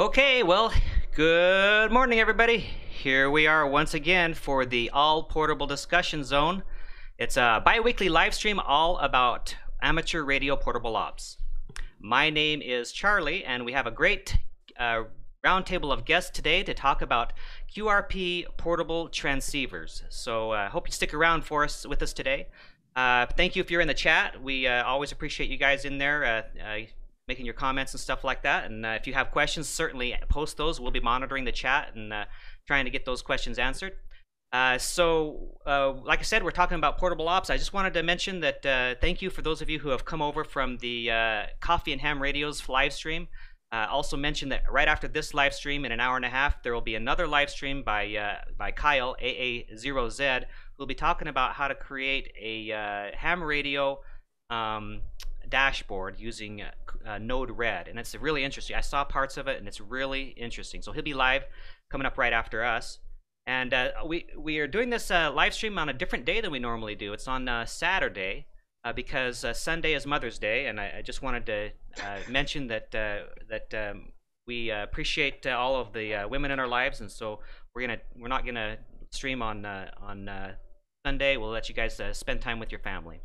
Okay, well, good morning, everybody. Here we are once again for the All Portable Discussion Zone. It's a bi weekly live stream all about amateur radio portable ops. My name is Charlie, and we have a great uh, roundtable of guests today to talk about QRP portable transceivers. So I uh, hope you stick around for us with us today. Uh, thank you if you're in the chat. We uh, always appreciate you guys in there uh, making your comments and stuff like that. And uh, if you have questions, certainly post those. We'll be monitoring the chat and uh, trying to get those questions answered. Uh, so, uh, like I said, we're talking about portable ops. I just wanted to mention that uh, thank you for those of you who have come over from the uh, Coffee and Ham Radios live stream. also mention that right after this live stream, in an hour and a half, there will be another live stream by by Kyle AA0Z, who'll be talking about how to create a ham radio um, dashboard using uh, uh, Node Red, and it's really interesting. I saw parts of it, and it's really interesting. So he'll be live coming up right after us, and uh, we we are doing this uh, live stream on a different day than we normally do. It's on uh, Saturday uh, because Sunday is Mother's Day, and I, I just wanted to mention that that um, we appreciate all of the women in our lives, and so we're gonna we're not gonna stream on on Sunday. We'll let you guys spend time with your family.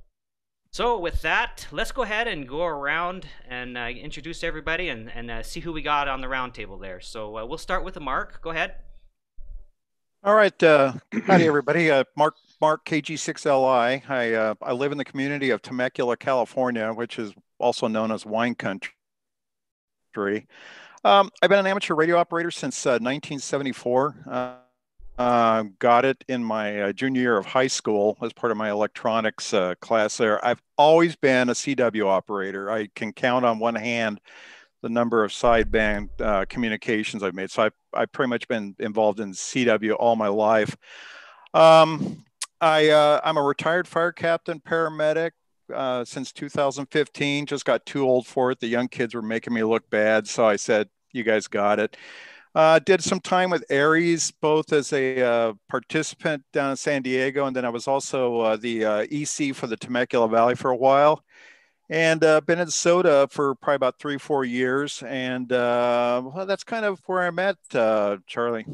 So with that, let's go ahead and go around and uh, introduce everybody and, and uh, see who we got on the roundtable there. So uh, we'll start with Mark. Go ahead. All right. Uh, howdy, everybody. Uh, Mark Mark KG6LI. I uh, I live in the community of Temecula, California, which is also known as wine country. Um, I've been an amateur radio operator since 1974. Uh, got it in my uh, junior year of high school as part of my electronics uh, class there. I've always been a CW operator. I can count on one hand the number of sideband uh, communications I've made. So I've, I've pretty much been involved in CW all my life. Um, I, uh, I'm a retired fire captain, paramedic, uh, since 2015. Just got too old for it. The young kids were making me look bad. So I said, you guys got it. Uh, did some time with ARES, both as a uh, participant down in San Diego, and then I was also uh, the uh, EC for the Temecula Valley for a while. And uh, been in SOTA for probably about three, four years. And uh, well, that's kind of where I'm at, Charlie.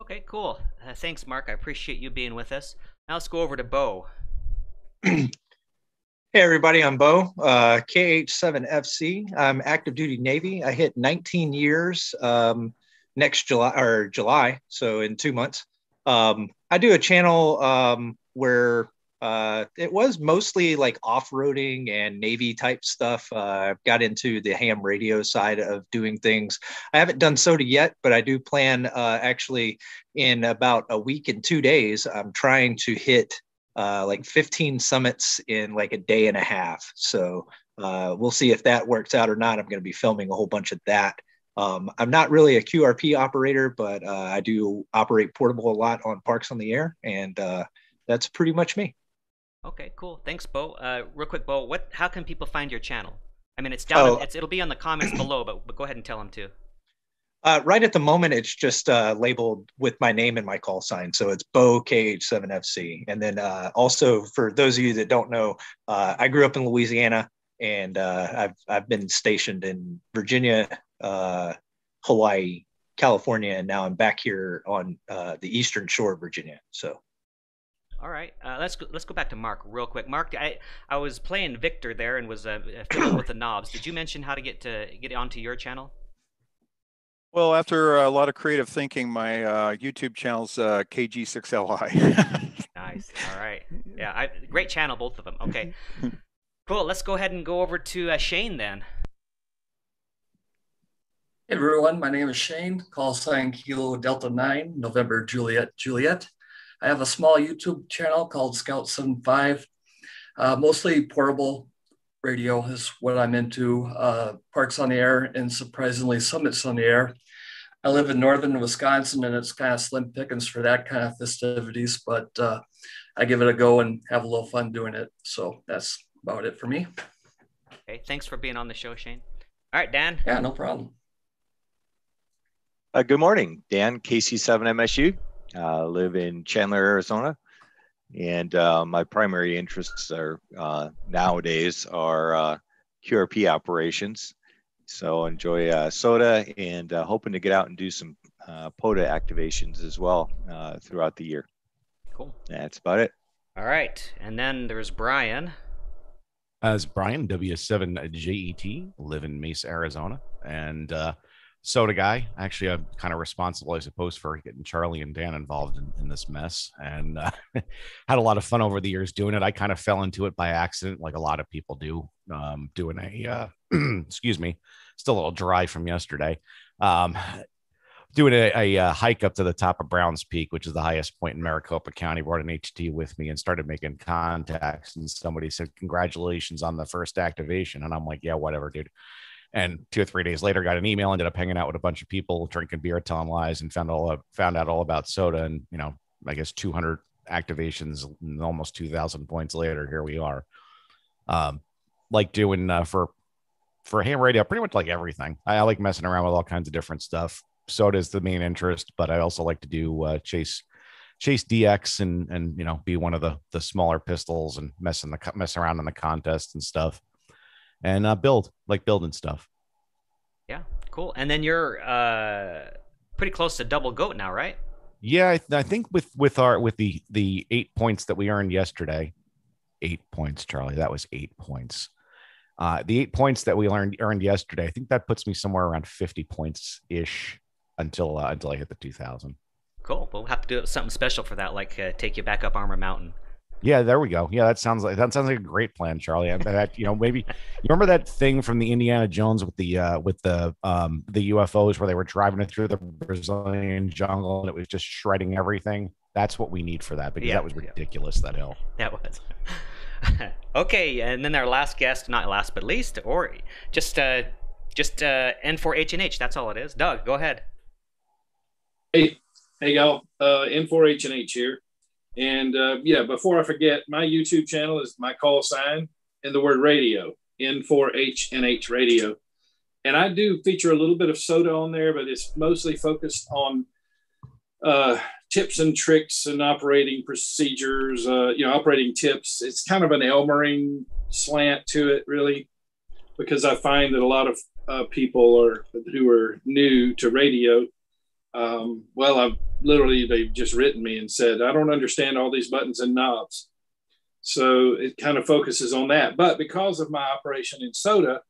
Okay, cool. thanks, Mark. I appreciate you being with us. Now let's go over to Bo. Hey everybody, I'm Bo, uh, KH7FC. I'm active duty Navy. I hit 19 years um, next July or July, so in two months. Um, I do a channel um, where uh, it was mostly like off-roading and Navy type stuff. Uh, I've got into the ham radio side of doing things. I haven't done SOTA yet, but I do plan uh, actually in about a week and two days. I'm trying to hit uh, like 15 summits in like a day and a half. So uh, we'll see if that works out or not. I'm going to be filming a whole bunch of that. Um, I'm not really a QRP operator, but uh, I do operate portable a lot on Parks on the Air, and uh, that's pretty much me. Okay, cool. Thanks, Bo. Uh, real quick, Bo, what? How can people find your channel? I mean, it's down. Oh. It's, it'll be on the comments below, but, but go ahead and tell them too. Uh, right at the moment, it's just uh, labeled with my name and my call sign. So it's Bo KH7FC. And then uh, also, for those of you that don't know, uh, I grew up in Louisiana and uh, I've, I've been stationed in Virginia, uh, Hawaii, California, and now I'm back here on the eastern shore of Virginia. So. All right, uh, let's go, let's go back to Mark real quick. Mark, I I was playing Victor there and was uh, with the knobs. Did you mention how to get to get onto your channel? Well, after a lot of creative thinking, my uh, YouTube channel's uh, KG6LI. nice. All right. Yeah, I, great channel, both of them. Okay. cool. Let's go ahead and go over to uh, Shane then. Hey everyone, my name is Shane, call sign Kilo Delta 9, November Juliet Juliet. I have a small YouTube channel called Scout75, uh, mostly portable radio is what I'm into. Uh, Parks on the Air and surprisingly Summits on the Air. I live in northern Wisconsin and it's kind of slim pickings for that kind of festivities, but uh, I give it a go and have a little fun doing it. So that's about it for me. Okay, thanks for being on the show, Shane. All right, Dan. Yeah, no problem. Uh, good morning, Dan, KC7MSU. Uh, live in Chandler, Arizona and uh, my primary interests are uh, nowadays are uh, QRP operations. So enjoy uh, SOTA and uh, hoping to get out and do some uh, POTA activations as well uh, throughout the year. Cool. That's about it. All right. And then there's Brian. As Brian W7JET, live in Mesa, Arizona, and uh, SOTA guy. Actually, I'm kind of responsible, I suppose, for getting Charlie and Dan involved in, in this mess, and uh, had a lot of fun over the years doing it. I kind of fell into it by accident, like a lot of people do. Um, doing a, uh, excuse me, still a little dry from yesterday. Um, doing a, a, a, hike up to the top of Browns Peak, which is the highest point in Maricopa County. Brought an HT with me and started making contacts. And somebody said, "Congratulations on the first activation." And I'm like, "Yeah, whatever, dude." And two or three days later, got an email. Ended up hanging out with a bunch of people, drinking beer, telling lies, and found all found out all about SOTA. And you know, I guess 200 activations, almost 2,000 points later, here we are. Um, like doing uh, for for ham radio, pretty much like everything. I, I like messing around with all kinds of different stuff SOTA is the main interest, but I also like to do uh, chase chase DX and and you know be one of the the smaller pistols and messing the mess around in the contest and stuff, and uh, build like building stuff. Yeah, cool. And then you're uh, pretty close to double goat now, right? Yeah, I, th- I think with with our with the the eight points that we earned yesterday, eight points, Charlie. That was eight points. Uh, the eight points that we earned earned yesterday, I think that puts me somewhere around fifty points ish until uh, until I hit the 2000. Cool. We'll have to do something special for that, like uh, take you back up Armour Mountain. Yeah, there we go. Yeah, that sounds like that sounds like a great plan, Charlie. I bet you know maybe you remember that thing from the Indiana Jones with the uh with the um the UFOs where they were driving it through the Brazilian jungle and it was just shredding everything. That's what we need for that because yeah, that was ridiculous. Yeah. That hill. That was. okay, and then our last guest, not last but least, or just uh just uh N4HNH. That's all it is. Doug, go ahead. Hey, hey y'all, uh, N4HNH here. And uh, yeah, before I forget, my YouTube channel is my call sign and the word radio, N4HNH radio. And I do feature a little bit of SOTA on there, but it's mostly focused on uh, tips and tricks and operating procedures, uh, you know, operating tips. It's kind of an Elmering slant to it, really, because I find that a lot of uh, people are who are new to radio um, well, I've literally they've just written me and said I don't understand all these buttons and knobs. So it kind of focuses on that. But because of my operation in SOTA,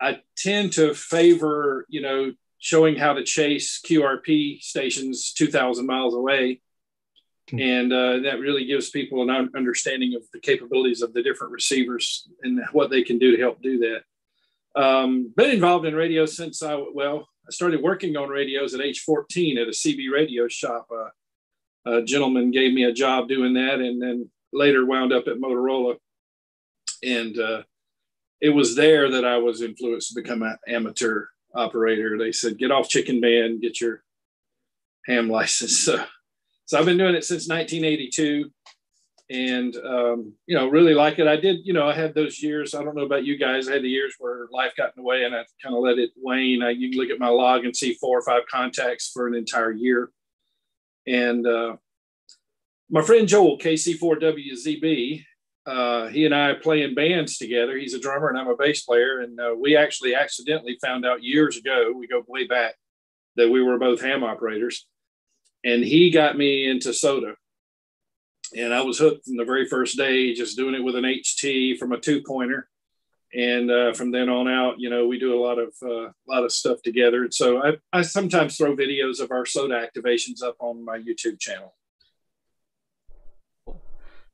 I tend to favor, you know, showing how to chase QRP stations 2,000 miles away. Hmm. And uh, that really gives people an understanding of the capabilities of the different receivers and what they can do to help do that. Um, been involved in radio since I, well, started working on radios at age 14 at a CB radio shop. Uh, a gentleman gave me a job doing that, and then later wound up at Motorola. And uh, it was there that I was influenced to become an amateur operator. They said, "Get off Chicken Band, get your ham license." So, so I've been doing it since 1982 and um, you know really like it. I did you know i had those years i don't know about you guys i had the years where life got in the way and i kind of let it wane. I, you can look at my log and see four or five contacts for an entire year. And uh, my friend joel kc4wzb uh, he and i play in bands together. He's a drummer and i'm a bass player. And uh, we actually accidentally found out years ago we go way back that we were both ham operators. And he got me into SOTA and I was hooked from the very first day, just doing it with an HT from a two pointer. And uh, from then on out, you know, we do a lot of uh, a lot of stuff together. And so I, I sometimes throw videos of our SOTA activations up on my YouTube channel.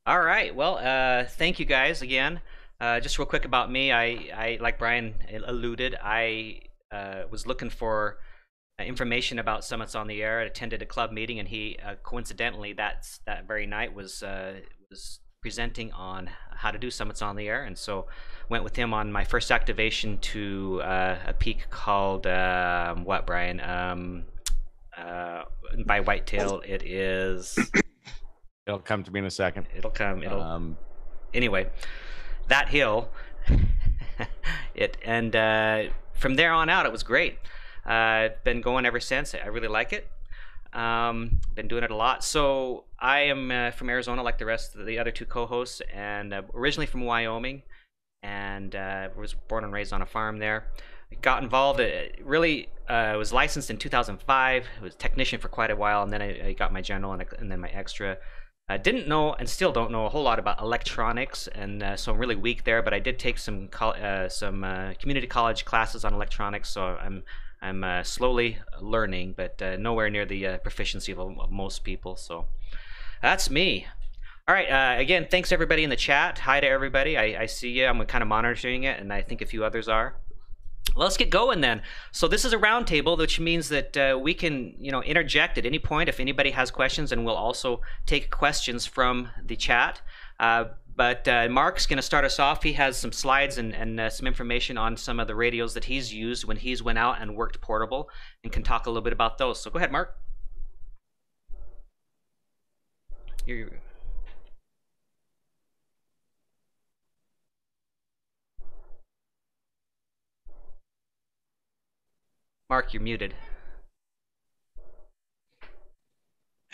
All right. Well, uh, thank you guys again. Uh, just real quick about me, I, I like Brian alluded, I uh, was looking for uh, information about Summits on the Air. I attended a club meeting, and he uh, coincidentally that that very night was uh, was presenting on how to do Summits on the Air, and so went with him on my first activation to uh, a peak called um, what, Brian? Um, uh, by Whitetail, it is. It'll come to me in a second. It'll come. It'll. Um, anyway, that hill. it and uh, from there on out, it was great. Uh, been going ever since. I really like it. Um, been doing it a lot. So I am uh, from Arizona, like the rest of the other two co-hosts, and uh, originally from Wyoming, and uh, was born and raised on a farm there. got involved. It really uh, was licensed in 2005. I was technician for quite a while, and then I, I got my general and, and, then my extra. I didn't know and still don't know a whole lot about electronics, and uh, so I'm really weak there. But I did take some uh, some uh, community college classes on electronics, so I'm I'm uh, slowly learning, but uh, nowhere near the proficiency of, of, most people. So that's me. All right. again, thanks everybody in the chat. Hi to everybody. I, I see you. I'm kind of monitoring it, and I think a few others are let's get going then. So this is a roundtable, which means that uh, we can, you know, interject at any point if anybody has questions, and we'll also take questions from the chat. But uh, Mark's going to start us off. He has some slides and, and uh, some information on some of the radios that he's used when he's went out and worked portable, and can talk a little bit about those. So go ahead, Mark. You're, Mark, you're muted.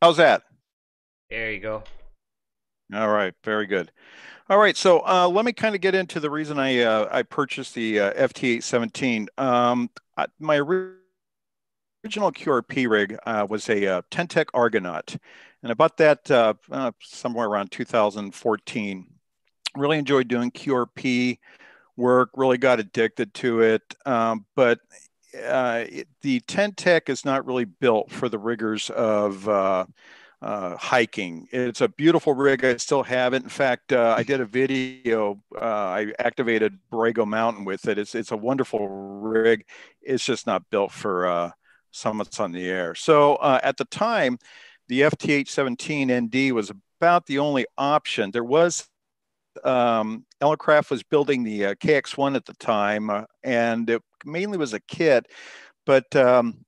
How's that? There you go. All right, very good. All right, so uh, let me kind of get into the reason I uh, I purchased the uh, FT817. Um, my original QRP rig uh, was a uh, Ten-Tec Argonaut, and I bought that uh, uh, somewhere around 2014. Really enjoyed doing QRP work, really got addicted to it. Um, but it, the Ten-Tec is not really built for the rigors of uh, uh, hiking. It's a beautiful rig. I still have it. In fact, uh, I did a video. Uh, I activated Borrego Mountain with it. It's it's a wonderful rig. It's just not built for uh, summits on the air. So at the time, the FT817ND was about the only option. There was um, Elecraft was building the uh, KX1 at the time, uh, and it mainly was a kit, but um,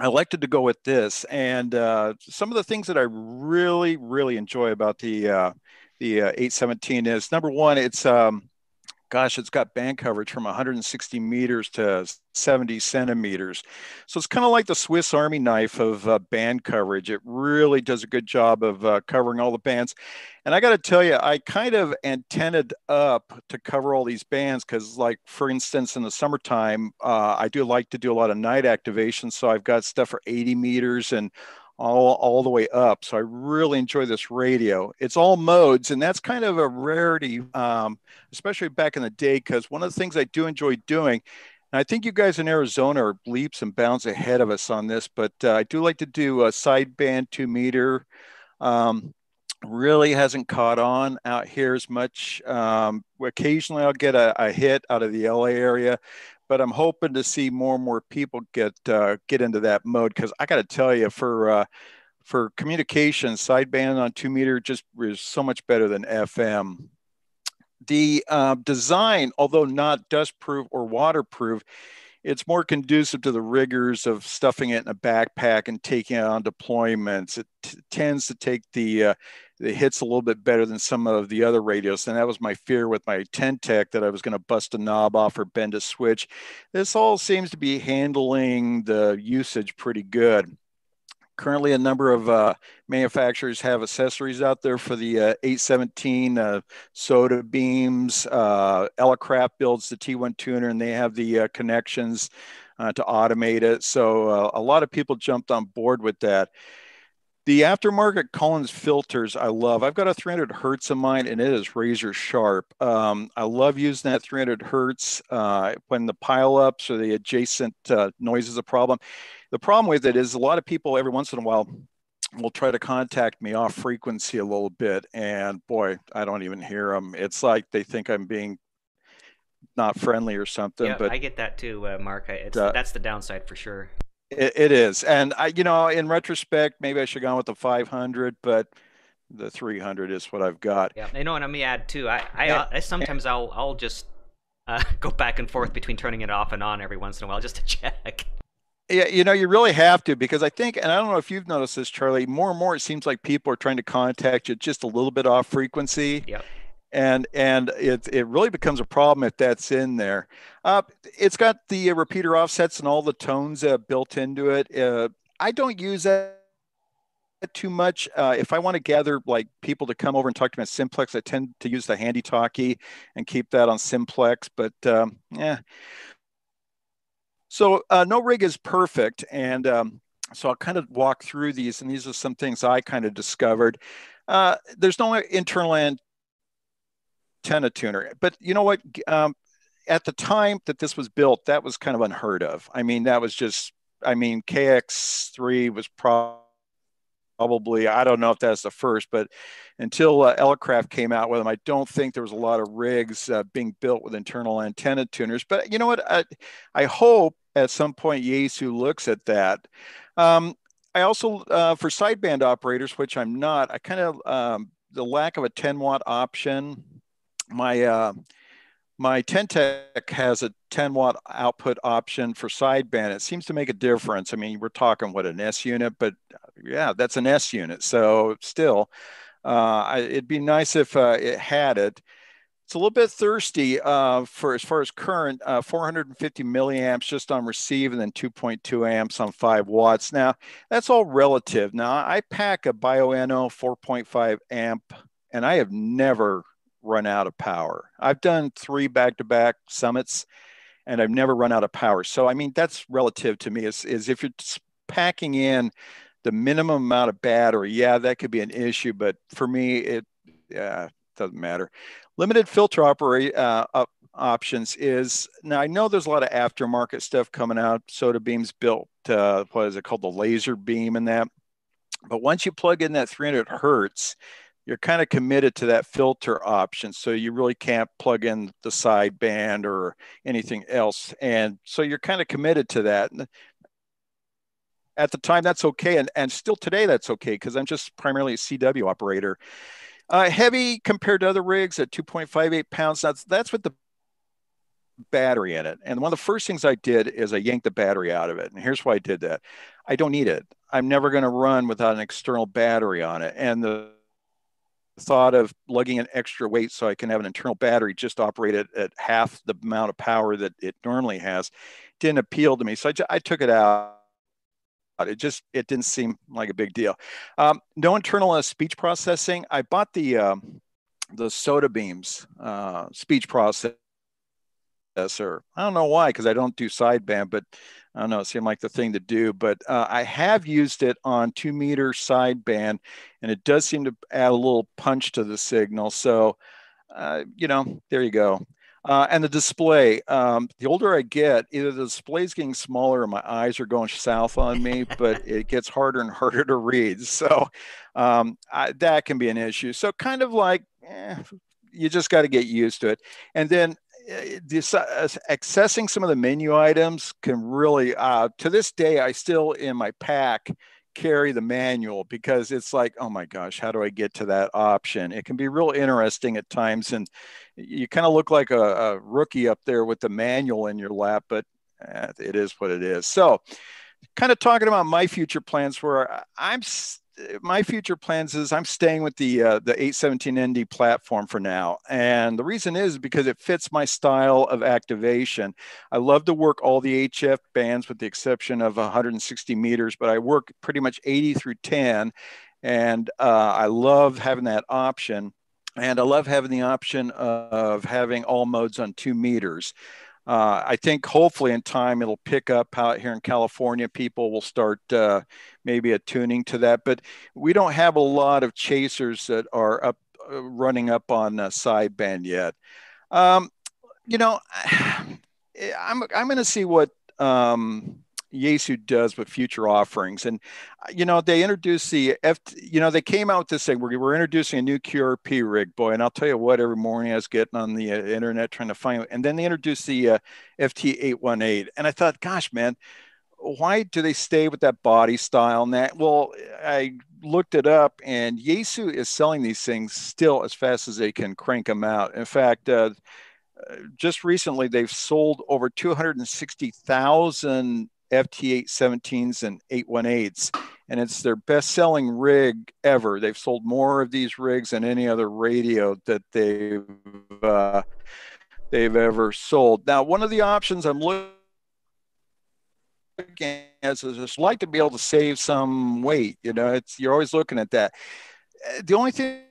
I elected to go with this. And uh, some of the things that I really, really enjoy about the uh, the uh, 817 is number one, it's um, gosh, it's got band coverage from 160 meters to 70 centimeters. So it's kind of like the Swiss Army knife of uh, band coverage. It really does a good job of uh, covering all the bands. And I got to tell you, I kind of antennaed up to cover all these bands because, like, for instance, in the summertime, uh, I do like to do a lot of night activation. So I've got stuff for 80 meters and all, all the way up. So I really enjoy this radio. It's all modes, and that's kind of a rarity, um, especially back in the day, because one of the things I do enjoy doing, and I think you guys in Arizona are leaps and bounds ahead of us on this, but uh, I do like to do a sideband two meter. Um, really hasn't caught on out here as much. Um, occasionally I'll get a, a, hit out of the LA area, but I'm hoping to see more and more people get uh, get into that mode because I got to tell you, for uh, for communication, sideband on two meter just is so much better than FM. The uh, design, although not dust proof or waterproof, it's more conducive to the rigors of stuffing it in a backpack and taking it on deployments. It t- tends to take the the hits a little bit better than some of the other radios. And that was my fear with my Ten-Tec that I was going to bust a knob off or bend a switch. This all seems to be handling the usage pretty good. Currently, a number of uh, manufacturers have accessories out there for the uh, 817 uh, SOTAbeams. Uh, Elecraft builds the T1 tuner, and they have the uh, connections uh, to automate it. So uh, a lot of people jumped on board with that. The aftermarket Collins filters I love. I've got a 300 hertz of mine and it is razor sharp. Um, I love using that 300 hertz uh, when the pileups or the adjacent uh, noise is a problem. The problem with it is a lot of people every once in a while will try to contact me off frequency a little bit and boy, I don't even hear them. It's like they think I'm being not friendly or something. Yeah, but I get that too, uh, Mark. It's, uh, that's the downside for sure. It, it is, and I, you know, in retrospect, maybe I should have gone with the 500, but the 300 is what I've got. Yeah, you know, and let me add too. I, I, I sometimes I'll, I'll just uh, go back and forth between turning it off and on every once in a while just to check. Yeah, you know, you really have to because I think, and I don't know if you've noticed this, Charlie. More and more, it seems like people are trying to contact you just a little bit off frequency. Yep and and it it really becomes a problem if that's in there. Uh, it's got the repeater offsets and all the tones uh, built into it. Uh, I don't use that too much. Uh, if I want to gather like people to come over and talk to me on Simplex, I tend to use the handy talkie and keep that on Simplex. But um, yeah. So uh, no rig is perfect, and um, so I'll kind of walk through these, and these are some things I kind of discovered. Uh, there's no internal antenna tuner, but you know what? Um, at the time that this was built, that was kind of unheard of. I mean, that was just, I mean, KX3 was probably probably I don't know if that's the first, but until uh, came out with them, I don't think there was a lot of rigs uh, being built with internal antenna tuners. But you know what? I, I hope at some point Yaesu looks at that. Um, I also, uh, for sideband operators, which I'm not, I kind of, um, the lack of a 10 watt option, my, uh, my Ten-Tec has a 10 watt output option for sideband. It seems to make a difference. I mean, we're talking what an S unit, but yeah, that's an S unit. So still, uh, I, it'd be nice if uh, it had it. It's a little bit thirsty uh, for as far as current, uh, 450 milliamps just on receive and then 2.2 amps on 5 watts. Now, that's all relative. Now, I pack a Bioenno 4.5 amp and I have never run out of power. I've done three back-to-back summits and I've never run out of power. So, I mean, that's relative to me is, is if you're packing in the minimum amount of battery, yeah, that could be an issue. But for me, it yeah, doesn't matter limited filter operate uh, options is now I know there's a lot of aftermarket stuff coming out. SOTAbeams built uh, what is it called the laser beam and that. But once you plug in that 300 hertz, you're kind of committed to that filter option. So you really can't plug in the sideband or anything else. And so you're kind of committed to that. At the time, that's okay. And, and still today, that's okay because I'm just primarily a CW operator. Uh, heavy compared to other rigs at 2.58 pounds. That's that's with the battery in it. And one of the first things I did is I yanked the battery out of it. And here's why I did that. I don't need it. I'm never going to run without an external battery on it. And the thought of lugging an extra weight so I can have an internal battery just operate it at half the amount of power that it normally has didn't appeal to me. So I, I took it out it just it didn't seem like a big deal. Um, no internal uh, speech processing. I bought the uh, the SOTAbeams uh, speech processor. I don't know why, because I don't do sideband, but I don't know. It seemed like the thing to do. But uh, I have used it on two meter sideband, and it does seem to add a little punch to the signal. So, uh, you know, there you go. Uh, and the display, um, the older I get, either the display is getting smaller or my eyes are going south on me, but it gets harder and harder to read. So um, I, that can be an issue. So kind of like, eh, you just got to get used to it. And then uh, uh, accessing some of the menu items can really, uh, to this day, I still in my pack carry the manual because it's like, oh my gosh, how do I get to that option? It can be real interesting at times. And you kind of look like a, a, rookie up there with the manual in your lap, but eh, it is what it is. So, kind of talking about my future plans where I'm my future plans is I'm staying with the uh, the 817ND platform for now, and the reason is because it fits my style of activation. I love to work all the HF bands with the exception of 160 meters, but I work pretty much 80 through 10, and uh, I love having that option. And I love having the option of having all modes on two meters. Uh, I think hopefully in time it'll pick up out here in California. People will start uh, maybe attuning to that, but we don't have a lot of chasers that are up uh, running up on sideband yet. Um, you know, I'm I'm going to see what um, Yaesu does with future offerings. And, uh, you know, they introduced the F, you know, they came out this thing where we're introducing a new QRP rig, boy. And I'll tell you what, every morning I was getting on the uh, internet trying to find, and then they introduced the uh, FT818. And I thought, gosh, man, why do they stay with that body style and that? Well, I looked it up and Yaesu is selling these things still as fast as they can crank them out. In fact, uh, uh just recently they've sold over 260,000 FT817s and 818s, and it's their best selling rig ever. They've sold more of these rigs than any other radio that they've uh, they've ever sold. Now, one of the options I'm looking at is just like to be able to save some weight. You know, it's you're always looking at that. Uh, the only thing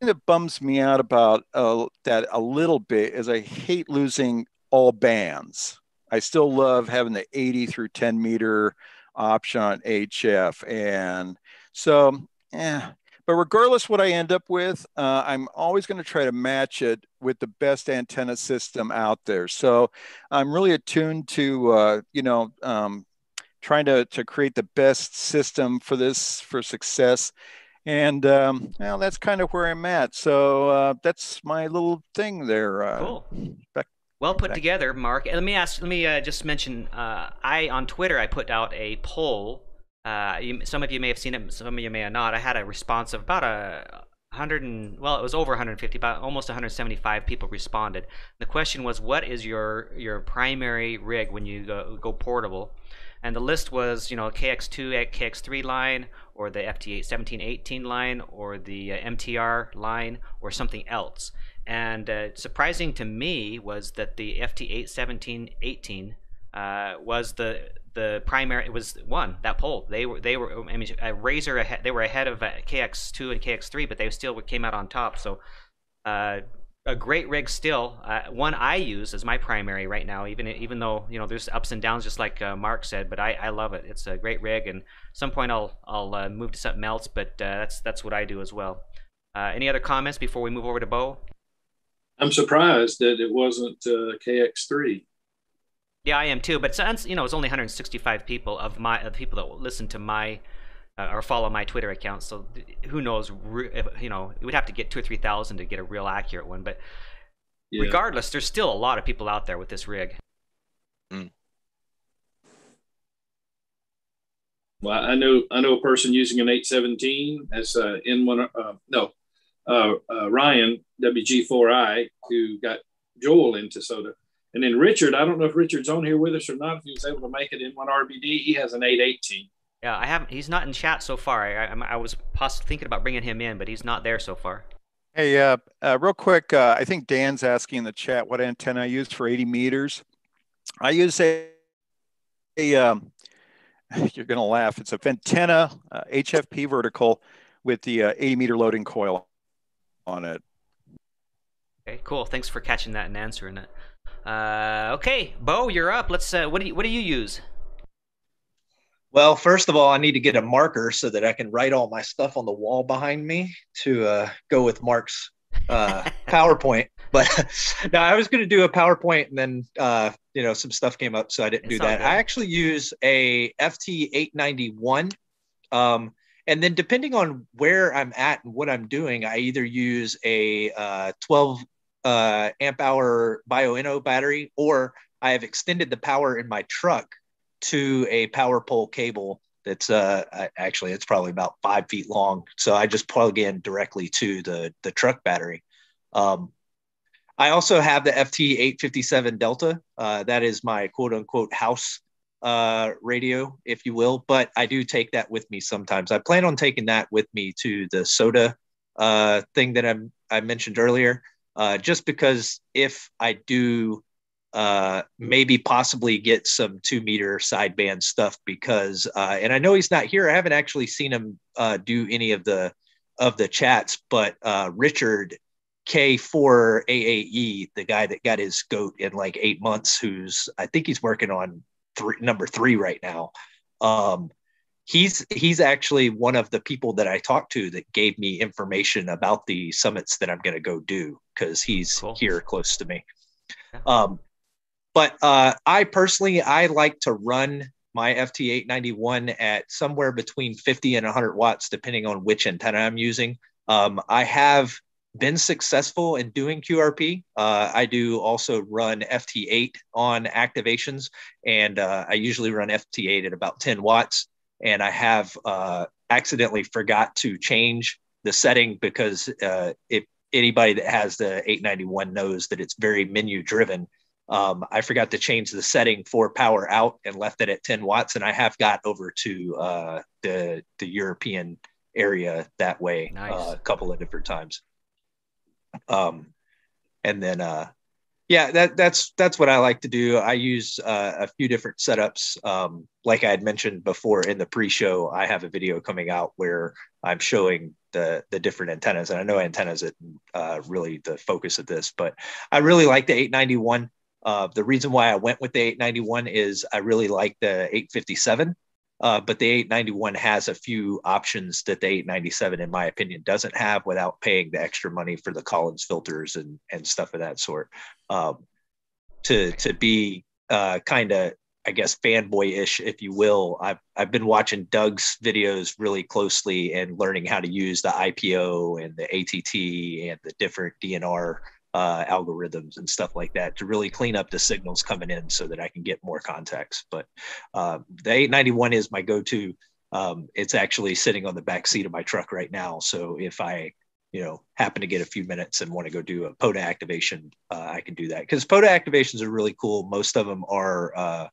that bums me out about uh, that a little bit is I hate losing all bands. I still love having the 80 through 10 meter option on HF, and so yeah. But regardless what I end up with, uh, I'm always going to try to match it with the best antenna system out there. So I'm really attuned to, uh, you know, um, trying to, to create the best system for this for success. And um, well, that's kind of where I'm at. So uh, that's my little thing there. Uh, cool. Back, well put together, Mark. And let me ask. Let me uh, just mention. Uh, I on Twitter I put out a poll uh, you, some of you may have seen it, some of you may have not. I had a response of about a hundred and well, it was over 150, about almost 175 people responded. The question was, what is your your primary rig when you go, go portable? And the list was, you know, KX2, KX3 line, or the FT817/818 line, or the uh, MTR line, or something else. And uh, surprising to me was that the FT817/818 uh, was the the primary it was one that poll. They were they were I mean a Razor ahead they were ahead of uh, KX2 and KX3 but they still came out on top. So uh, a great rig still. Uh, one I use as my primary right now even even though you know there's ups and downs just like uh, Mark said but I, I love it. It's a great rig and some point I'll I'll move to something else but that's that's what I do as well. Any other comments before we move over to Bo I'm surprised that it wasn't KX3 yeah, I am too. But it's, you know, it's only 165 people of my of people that listen to my uh, or follow my Twitter account. So who knows? You know, it would have to get two or three thousand to get a real accurate one. But yeah. regardless, there's still a lot of people out there with this rig. Mm. Well, I know I know a person using an 817 as uh, in one. Uh, no, uh, uh, Ryan WG4I who got Joel into SOTA and then Richard, I don't know if Richard's on here with us or not. If he was able to make it in one RBD, he has an 818. Yeah, I haven't. He's not in chat so far. I, I, I was possibly thinking about bringing him in, but he's not there so far. Hey, uh, uh, real quick, uh, I think Dan's asking in the chat what antenna I use for 80 meters. I use a, a um, you're going to laugh. It's a Ventenna HFP uh, vertical with the uh, 80 meter loading coil on it. Okay, cool. Thanks for catching that and answering it. Uh, okay, Bo, you're up. Let's. Uh, what do you What do you use? Well, first of all, I need to get a marker so that I can write all my stuff on the wall behind me to uh, go with Mark's uh, PowerPoint. But now I was going to do a PowerPoint, and then uh, you know some stuff came up, so I didn't it's do that. Good. I actually use a FT eight ninety one. Um, and then depending on where I'm at and what I'm doing, I either use a uh, 12 uh, amp hour Bioenno battery, or I have extended the power in my truck to a power pole cable that's uh, actually it's probably about five feet long. So I just plug in directly to the the truck battery. Um, I also have the FT857 Delta. Uh, that is my quote unquote house uh, radio, if you will. But I do take that with me sometimes. I plan on taking that with me to the SOTA uh, thing that I'm, I mentioned earlier uh, just because if I do uh, maybe possibly get some two meter sideband stuff because uh, and I know he's not here. I haven't actually seen him uh, do any of the of the chats, but uh, Richard K4 AAE, the guy that got his goat in like eight months, who's I think he's working on three, number three right now. Um, he's he's actually one of the people that I talked to that gave me information about the summits that I'm going to go do because he's cool. here close to me. Yeah. Um, but uh, I personally I like to run my FT891 at somewhere between 50 and 100 watts, depending on which antenna I'm using. Um, I have been successful in doing QRP. Uh, I do also run FT8 on activations, and uh, I usually run FT8 at about 10 watts and I have uh, accidentally forgot to change the setting because uh, if anybody that has the 891 knows that it's very menu driven. Um, I forgot to change the setting for power out and left it at 10 watts, and I have got over to uh, the the European area that way uh, a couple of different times. Um, and then uh, Yeah, that that's that's what I like to do. I use uh, a few different setups. Um, like I had mentioned before in the pre-show, I have a video coming out where I'm showing the the different antennas, and I know antennas are uh, really the focus of this, but I really like the 891. Uh, the reason why I went with the 891 is I really like the 857. Uh, but the 891 has a few options that the 897, in my opinion, doesn't have without paying the extra money for the Collins filters and and stuff of that sort. Um, to to be uh, kind of I guess fanboy-ish, if you will. I've I've been watching Doug's videos really closely and learning how to use the IPO and the ATT and the different DNR uh, algorithms and stuff like that to really clean up the signals coming in so that I can get more context. But uh, the 891 is my go-to. Um, it's actually sitting on the back seat of my truck right now. So if I, you know, happen to get a few minutes and want to go do a POTA activation, uh, I can do that because POTA activations are really cool. Most of them are uh,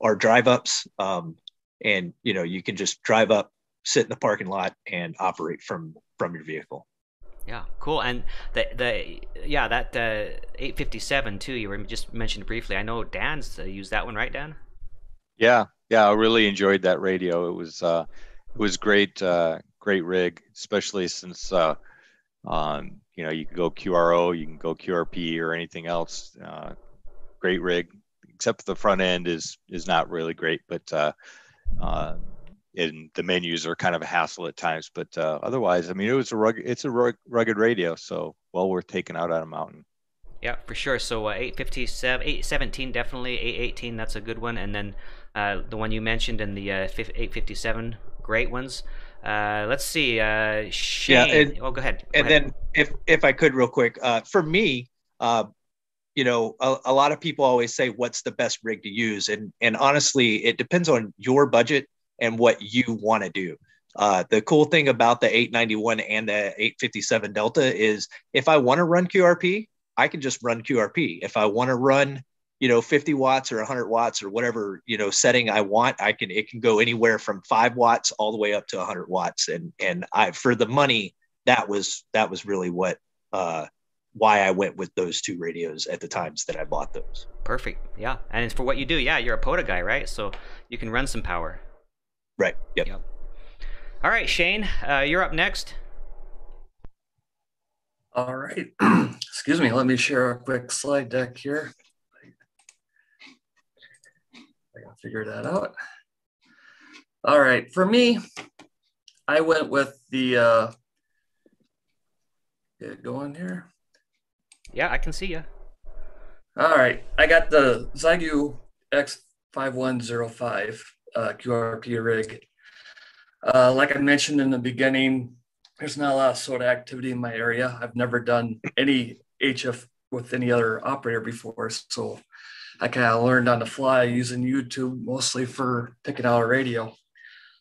are drive ups, um, and you know you can just drive up, sit in the parking lot, and operate from from your vehicle. Yeah, cool. And the the yeah that uh, 857 too. You were just mentioned briefly. I know Dan's uh, used that one, right, Dan? Yeah, yeah. I really enjoyed that radio. It was uh, it was great, uh, great rig, especially since uh, um, you know you can go QRO, you can go QRP or anything else. Uh, great rig, except the front end is is not really great, but and the menus are kind of a hassle at times. But uh, otherwise, I mean, it was a rugged, it's a rugged radio, so well worth taking out on a mountain. Yeah, for sure. So uh, 857, 817 definitely, 818 that's a good one, and then uh, the one you mentioned in the uh, 857, great ones. Uh, let's see, uh, Shane. Yeah, and, oh, go ahead. Go and ahead. then, if if I could, real quick, uh, for me, uh, you know, a, a lot of people always say, "What's the best rig to use?" And and honestly, it depends on your budget and what you want to do. Uh, the cool thing about the 891 and the 857 Delta is if I want to run QRP, I can just run QRP. If I want to run, you know, 50 watts or 100 watts or whatever, you know, setting I want, I can, it can go anywhere from five watts all the way up to 100 watts. And, and I, for the money, that was, that was really what, uh, why I went with those two radios at the times that I bought those. Perfect. Yeah. And it's for what you do. Yeah. You're a POTA guy, right? So you can run some power. Right. Yep. yep. All right, Shane, uh, you're up next. All right. Excuse me. Let me share a quick slide deck here. I gotta figure that out. All right. For me, I went with the uh, get it going here. Yeah, I can see you. All right. I got the Xiegu X5105 uh, QRP rig. Uh, like I mentioned in the beginning, there's not a lot of SOTA activity in my area. I've never done any HF with any other operator before, so I kind of learned on the fly using YouTube mostly for picking out a radio.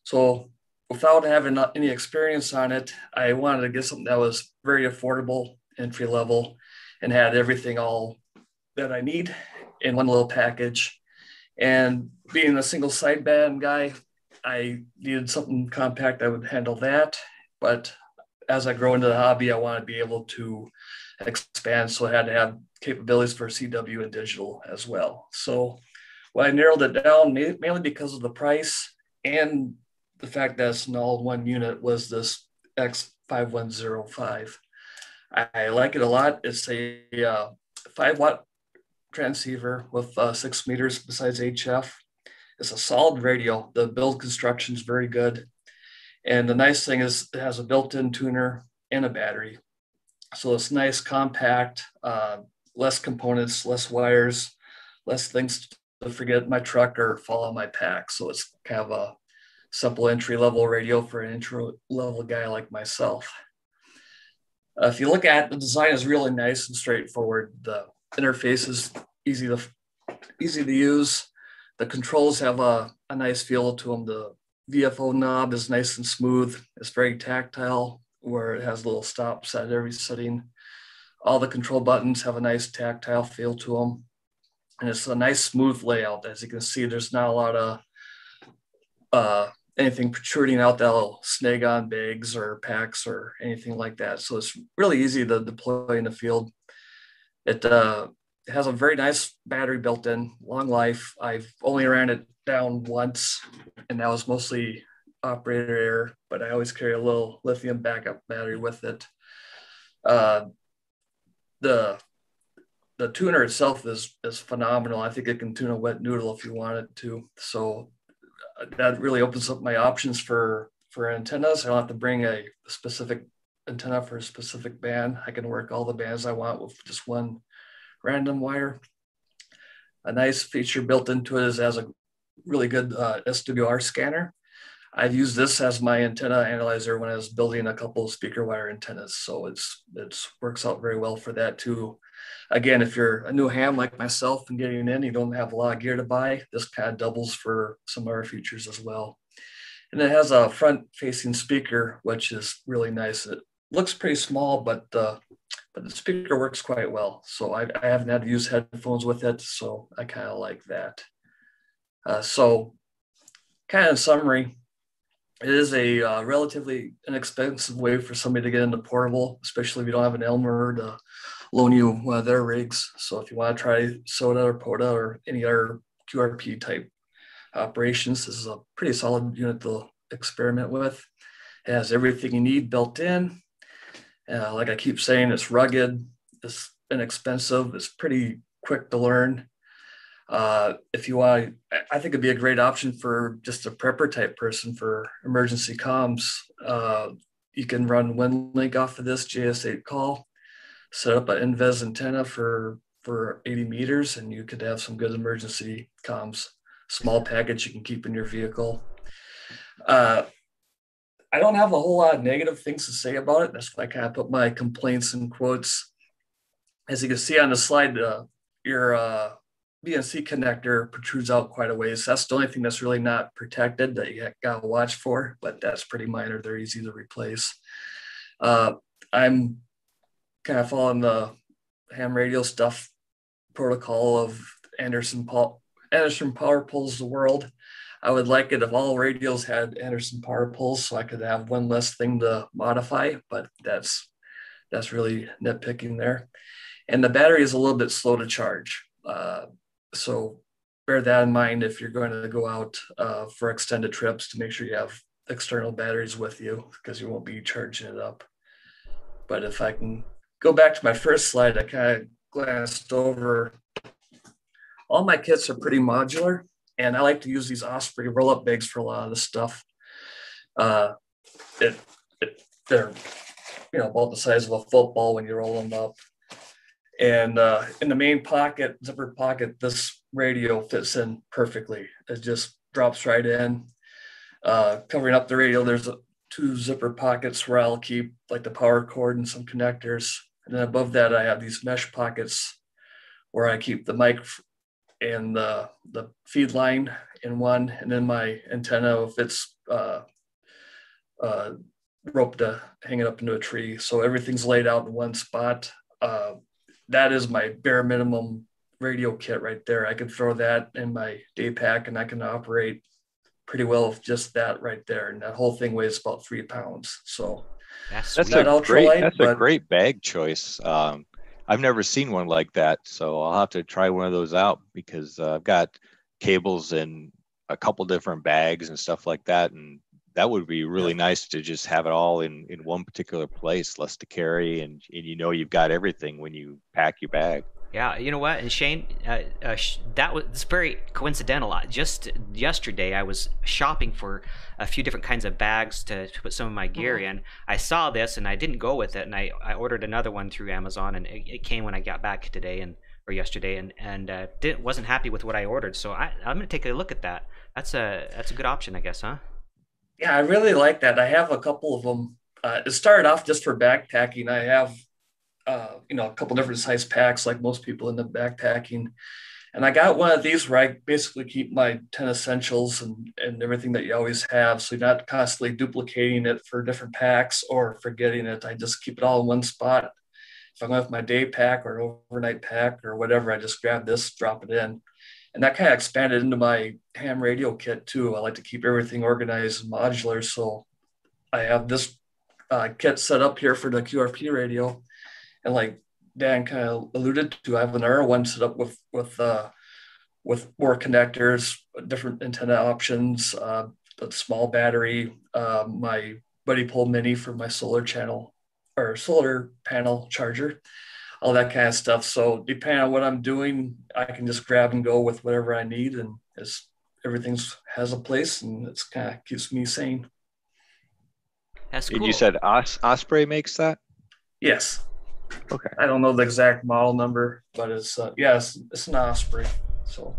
So without having any experience on it, I wanted to get something that was very affordable, entry level, and had everything all that I need in one little package. And being a single sideband guy, I needed something compact that would handle that. But as I grow into the hobby, I want to be able to expand. So I had to have capabilities for CW and digital as well. So well, I narrowed it down mainly because of the price and the fact that it's an all-in-one unit was this X5105. I like it a lot. It's a uh, five watt transceiver with uh, six meters besides HF. It's a solid radio. The build construction is very good. And the nice thing is it has a built-in tuner and a battery. So it's nice, compact, uh, less components, less wires, less things to forget my truck or fall on my pack. So it's kind of a simple entry level radio for an intro level guy like myself. Uh, if you look at the design is really nice and straightforward. The interface is easy to easy to use. The controls have a, a nice feel to them. The VFO knob is nice and smooth. It's very tactile where it has little stops at every setting. All the control buttons have a nice tactile feel to them. And it's a nice smooth layout. As you can see, there's not a lot of uh, anything protruding out that'll snag on bags or packs or anything like that. So it's really easy to deploy in the field. It uh, it has a very nice battery built in, long life. I've only ran it down once, and that was mostly operator error, but I always carry a little lithium backup battery with it. Uh, the the tuner itself is is phenomenal. I think it can tune a wet noodle if you want it to. So uh, that really opens up my options for for antennas. I don't have to bring a specific antenna for a specific band. I can work all the bands I want with just one random wire. A nice feature built into it is as a really good uh, SWR scanner. I've used this as my antenna analyzer when I was building a couple of speaker wire antennas. So it's it works out very well for that too. Again, if you're a new ham like myself and getting in, you don't have a lot of gear to buy, this pad doubles for some other features as well. And it has a front facing speaker, which is really nice. It looks pretty small, but uh, but the speaker works quite well. So I, I haven't had to use headphones with it, so I kind of like that. Uh, so, kind of summary, it is a uh, relatively inexpensive way for somebody to get into portable, especially if you don't have an Elmer to loan you one of their rigs. So if you want to try SOTA or POTA or any other QRP type operations, this is a pretty solid unit to experiment with. It has everything you need built in. Uh, like I keep saying, it's rugged, it's inexpensive, it's pretty quick to learn. Uh, if you want, I think it'd be a great option for just a prepper type person for emergency comms. Uh, you can run WinLink off of this JS8Call, set up an NVIS antenna for for 80 meters, and you could have some good emergency comms. Small package you can keep in your vehicle. Uh, I don't have a whole lot of negative things to say about it. That's why I kind of put my complaints in quotes. As you can see on the slide, uh, your uh, BNC connector protrudes out quite a ways. That's the only thing that's really not protected that you got to watch for, but that's pretty minor. They're easy to replace. Uh, I'm kind of following the ham radio stuff protocol of Anderson Paul Anderson Power Poles the world. I would like it if all radios had Anderson Power poles so I could have one less thing to modify, but that's that's really nitpicking there. And the battery is a little bit slow to charge. Uh, so bear that in mind if you're going to go out uh, for extended trips to make sure you have external batteries with you because you won't be charging it up. But if I can go back to my first slide, I kind of glanced over. All my kits are pretty modular, and I like to use these Osprey roll-up bags for a lot of the stuff. Uh, it, it, they're you know about the size of a football when you roll them up. And uh, in the main pocket, zipper pocket, this radio fits in perfectly. It just drops right in. Uh, covering up the radio, there's a, two zipper pockets where I'll keep like the power cord and some connectors. And then above that, I have these mesh pockets where I keep the mic and the, the feed line in one, and then my antenna if it's uh, uh, rope to hang it up into a tree. So everything's laid out in one spot. Uh, that is my bare minimum radio kit right there. I can throw that in my day pack and I can operate pretty well with just that right there. And that whole thing weighs about three pounds. So that's, that's a great that's but, a great bag choice. Um, I've never seen one like that, so I'll have to try one of those out because uh, I've got cables in a couple different bags and stuff like that, and that would be really nice to just have it all in in one particular place, less to carry, and, and you know you've got everything when you pack your bag. Yeah, you know what, and Shane, uh, uh, that was it's very coincidental. Just yesterday, I was shopping for a few different kinds of bags to, to put some of my gear mm-hmm. in. I saw this, and I didn't go with it, and I, I ordered another one through Amazon, and it, it came when I got back today, and or yesterday, and and uh, didn't wasn't happy with what I ordered. So I, I'm gonna take a look at that. That's a that's a good option, I guess, huh? Yeah, I really like that. I have a couple of them. Uh, it started off just for backpacking. I have, uh, you know, a couple different size packs, like most people in the backpacking. And I got one of these where I basically keep my 10 essentials and, and everything that you always have. So you're not constantly duplicating it for different packs or forgetting it. I just keep it all in one spot. If I'm with my day pack or an overnight pack or whatever, I just grab this, drop it in and that kind of expanded into my ham radio kit too. I like to keep everything organized and modular. So I have this uh, kit set up here for the QRP radio. And like Dan kind of alluded to, I have an Arrow one set up with with uh, with more connectors, different antenna options, uh, a small battery, uh, my Buddipole Mini for my solar channel or solar panel charger, all that kind of stuff. So depending on what I'm doing, I can just grab and go with whatever I need, and it's everything's has a place, and it's kind of keeps me sane. That's cool. You said Os- Osprey makes that? Yes. Okay. I don't know the exact model number, but it's uh, yeah, it's, it's an Osprey. So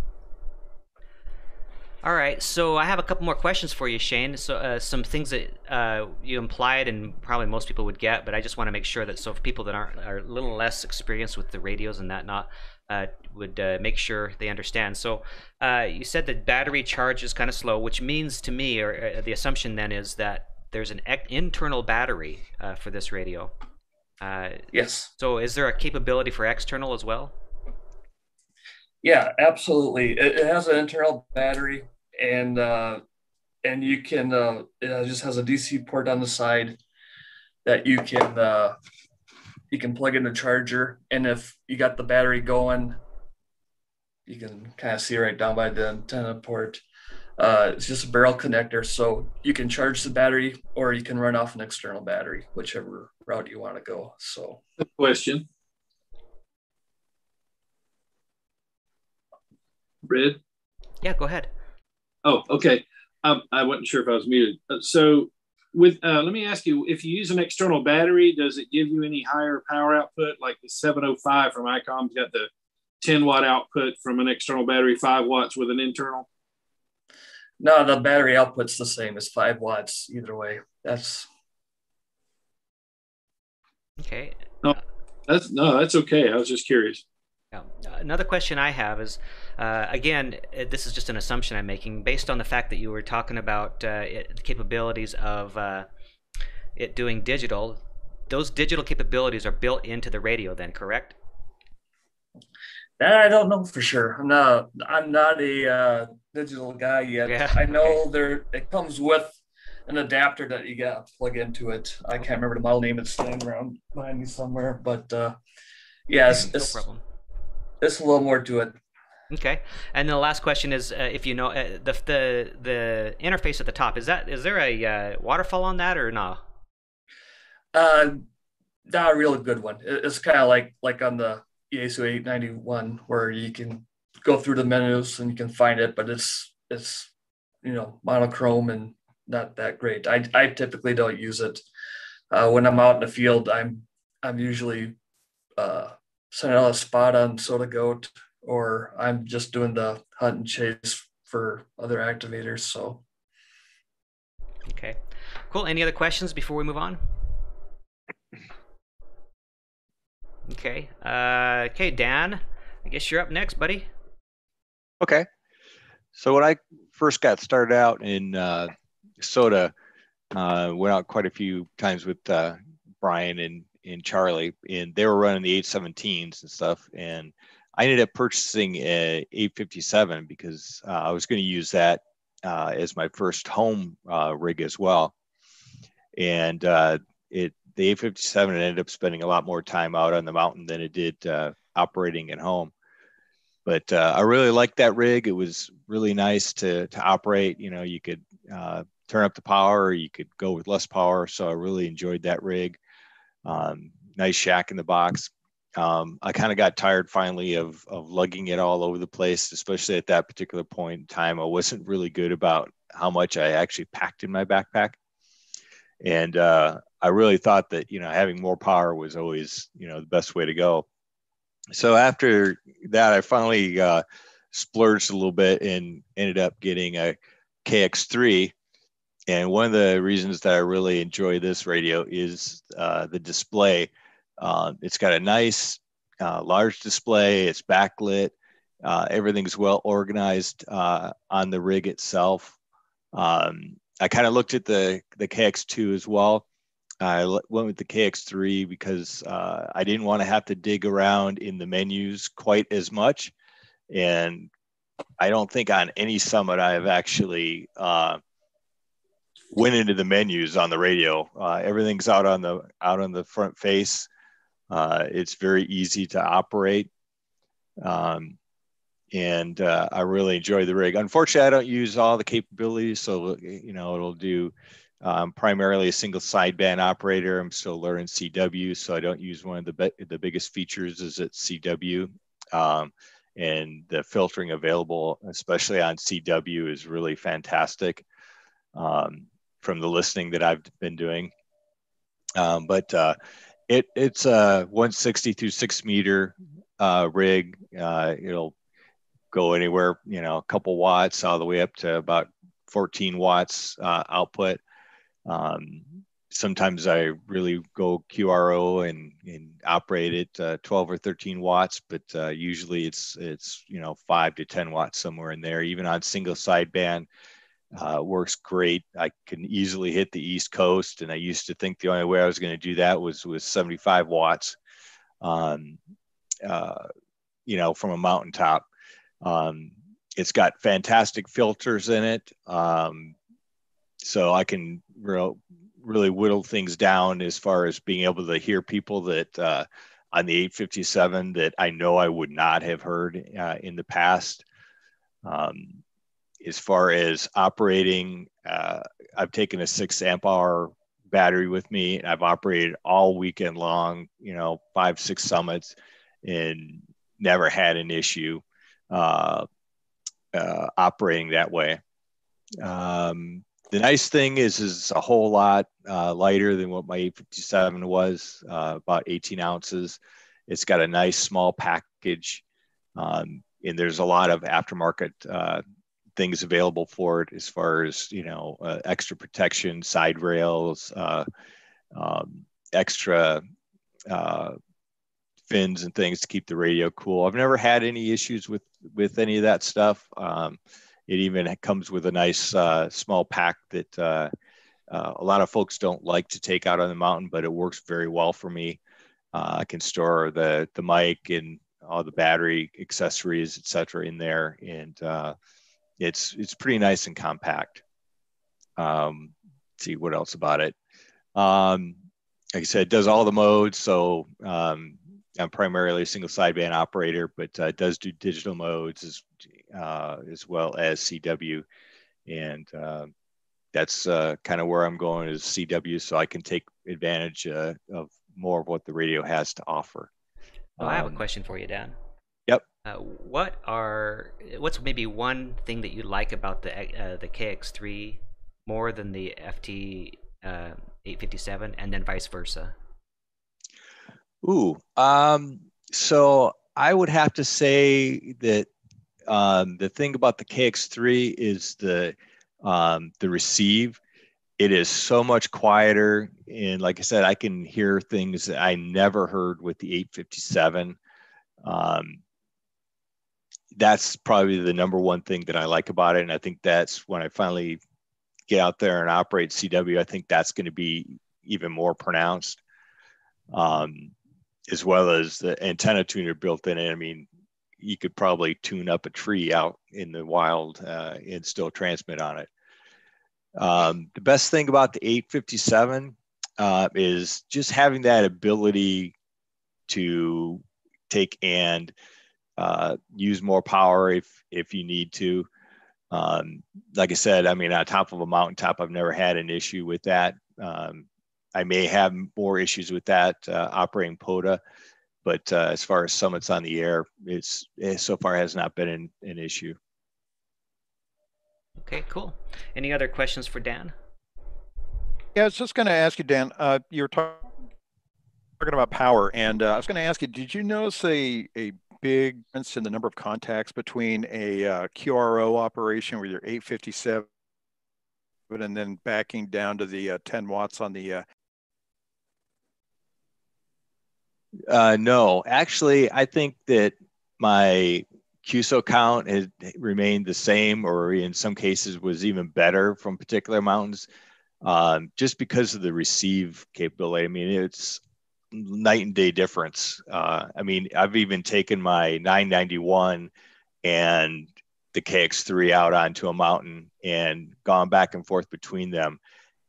All right, so I have a couple more questions for you, Shane. So uh, some things that uh, you implied, and probably most people would get, but I just want to make sure that so for people that aren't are a little less experienced with the radios and that not uh, would uh, make sure they understand. So uh, you said that battery charge is kind of slow, which means to me, or uh, the assumption then is that there's an internal battery uh, for this radio. Uh, yes, so is there a capability for external as well? yeah, absolutely. It, it has an internal battery, and uh, and you can uh, it just has a DC port on the side that you can uh, you can plug in the charger, and if you got the battery going, you can kind of see right down by the antenna port. Uh, it's just a barrel connector, so you can charge the battery or you can run off an external battery, whichever route you want to go. So, Question. Red? Yeah, go ahead. Oh, okay. Um, I wasn't sure if I was muted. Uh, So, with uh, let me ask you: if you use an external battery, does it give you any higher power output? Like the 705 from ICOM's got the 10 watt output from an external battery, five watts with an internal. No, the battery output's the same as five watts either way. That's Okay. No, That's no, that's okay. I was just curious. Yeah. Another question I have is, uh, again, uh, this is just an assumption I'm making based on the fact that you were talking about uh, it, the capabilities of uh, it doing digital. Those digital capabilities are built into the radio, then, correct? that I don't know for sure. I'm not I'm not a uh, digital guy yet. Yeah, I know there it comes with an adapter that you got to plug into it. I can't remember the model name. It's standing around behind me somewhere, but uh, yeah, it's, no it's, problem. it's a little more to it. Okay. And the last question is, uh, if you know uh, the the the interface at the top, is that is there a uh, waterfall on that or no? Uh, not a real good one. It's kind of like like on the E Yaesu 891 where you can go through the menus and you can find it, but it's it's you know monochrome and not that great. I I typically don't use it. Uh, when I'm out in the field, I'm I'm usually uh, sending out a spot on SOTA Goat or I'm just doing the hunt and chase for other activators. So Okay. Cool. Any other questions before we move on? Okay. Uh, okay, Dan. I guess you're up next, buddy. Okay. So when I first got started out in uh, SOTA, uh, went out quite a few times with uh, Brian and, and Charlie, and they were running the 817s and stuff. And I ended up purchasing a 857 because uh, I was going to use that uh, as my first home uh, rig as well. And uh, it the 857 ended up spending a lot more time out on the mountain than it did uh, operating at home but uh, I really liked that rig. It was really nice to to operate. You know, you could uh, turn up the power, you could go with less power. So I really enjoyed that rig. Um, nice shack in the box. Um, I kind of got tired finally of of lugging it all over the place, especially at that particular point in time. I wasn't really good about how much I actually packed in my backpack, and uh, I really thought that you know having more power was always you know the best way to go so after that, I finally uh, splurged a little bit and ended up getting a KX3. And one of the reasons that I really enjoy this radio is uh, the display. Uh, it's got a nice uh, large display. It's backlit. Uh, everything's well organized uh, on the rig itself. Um, I kind of looked at the the KX2 as well. I went with the KX3 because uh, I didn't want to have to dig around in the menus quite as much. And I don't think on any summit I have actually uh, went into the menus on the radio. Uh, everything's out on the out on the front face. Uh, it's very easy to operate. Um, and uh, I really enjoy the rig. Unfortunately, I don't use all the capabilities, so you know it'll do um, primarily a single sideband operator. I'm still learning CW, so I don't use one of the be- the biggest features is at CW, um, and the filtering available, especially on CW, is really fantastic. Um, from the listening that I've been doing, um, but uh, it it's a 160 through six meter uh, rig. Uh, it'll go anywhere, you know, a couple watts all the way up to about 14 watts uh, output. Um, sometimes I really go QRO and, and operate it uh, 12 or 13 watts, but uh, usually it's it's you know five to 10 watts somewhere in there. Even on single sideband, uh, works great. I can easily hit the East Coast, and I used to think the only way I was going to do that was with 75 watts, um, uh, you know, from a mountaintop. Um, it's got fantastic filters in it. Um, so I can real, really whittle things down as far as being able to hear people that uh, on the 857 that I know I would not have heard uh, in the past. Um, as far as operating, uh, I've taken a six amp hour battery with me and I've operated all weekend long, you know, five, six summits and never had an issue uh, uh, operating that way. Um, the nice thing is, is a whole lot uh, lighter than what my 857 was, uh, about 18 ounces. It's got a nice small package, um, and there's a lot of aftermarket uh, things available for it as far as you know, uh, extra protection, side rails, uh, um, extra uh, fins and things to keep the radio cool. I've never had any issues with with any of that stuff. Um, it even comes with a nice uh, small pack that uh, uh, a lot of folks don't like to take out on the mountain, but it works very well for me. Uh, I can store the the mic and all the battery accessories, etc., in there, and uh, it's it's pretty nice and compact. Um, see what else about it. Um, like I said, it does all the modes. So um, I'm primarily a single sideband operator, but uh, does do digital modes as, uh, as well as CW. And uh, that's uh, kind of where I'm going is CW so I can take advantage uh, of more of what the radio has to offer. Well, I have a um, question for you, Dan. Yep. Uh, what are what's maybe one thing that you like about the the KX3 more than the FT 857, and then vice versa? Ooh, um, so I would have to say that um, the thing about the KX3 is the um, the receive. It is so much quieter, and like I said, I can hear things that I never heard with the 857. Um, that's probably the number one thing that I like about it, and I think that's when I finally get out there and operate CW. I think that's going to be even more pronounced. Um, as well as the antenna tuner built in. I mean, you could probably tune up a tree out in the wild uh, and still transmit on it. Um, the best thing about the 857 uh, is just having that ability to take and uh, use more power if if you need to. Um, like I said, I mean, on top of a mountaintop, I've never had an issue with that. Um, I may have more issues with that uh, operating POTA, but uh, as far as summits on the air, it's it so far has not been an, an issue. Okay, cool. Any other questions for Dan? Yeah, I was just going to ask you, Dan. Uh, you were talking about power, and uh, I was going to ask you, did you notice a a big difference in the number of contacts between a uh, QRO operation with your 857 and then backing down to the uh, 10 watts on the uh, no, actually, I think that my QSO count has remained the same, or in some cases was even better from particular mountains, um, just because of the receive capability. I mean, it's night and day difference. Uh, I mean, I've even taken my 991 and the KX3 out onto a mountain and gone back and forth between them,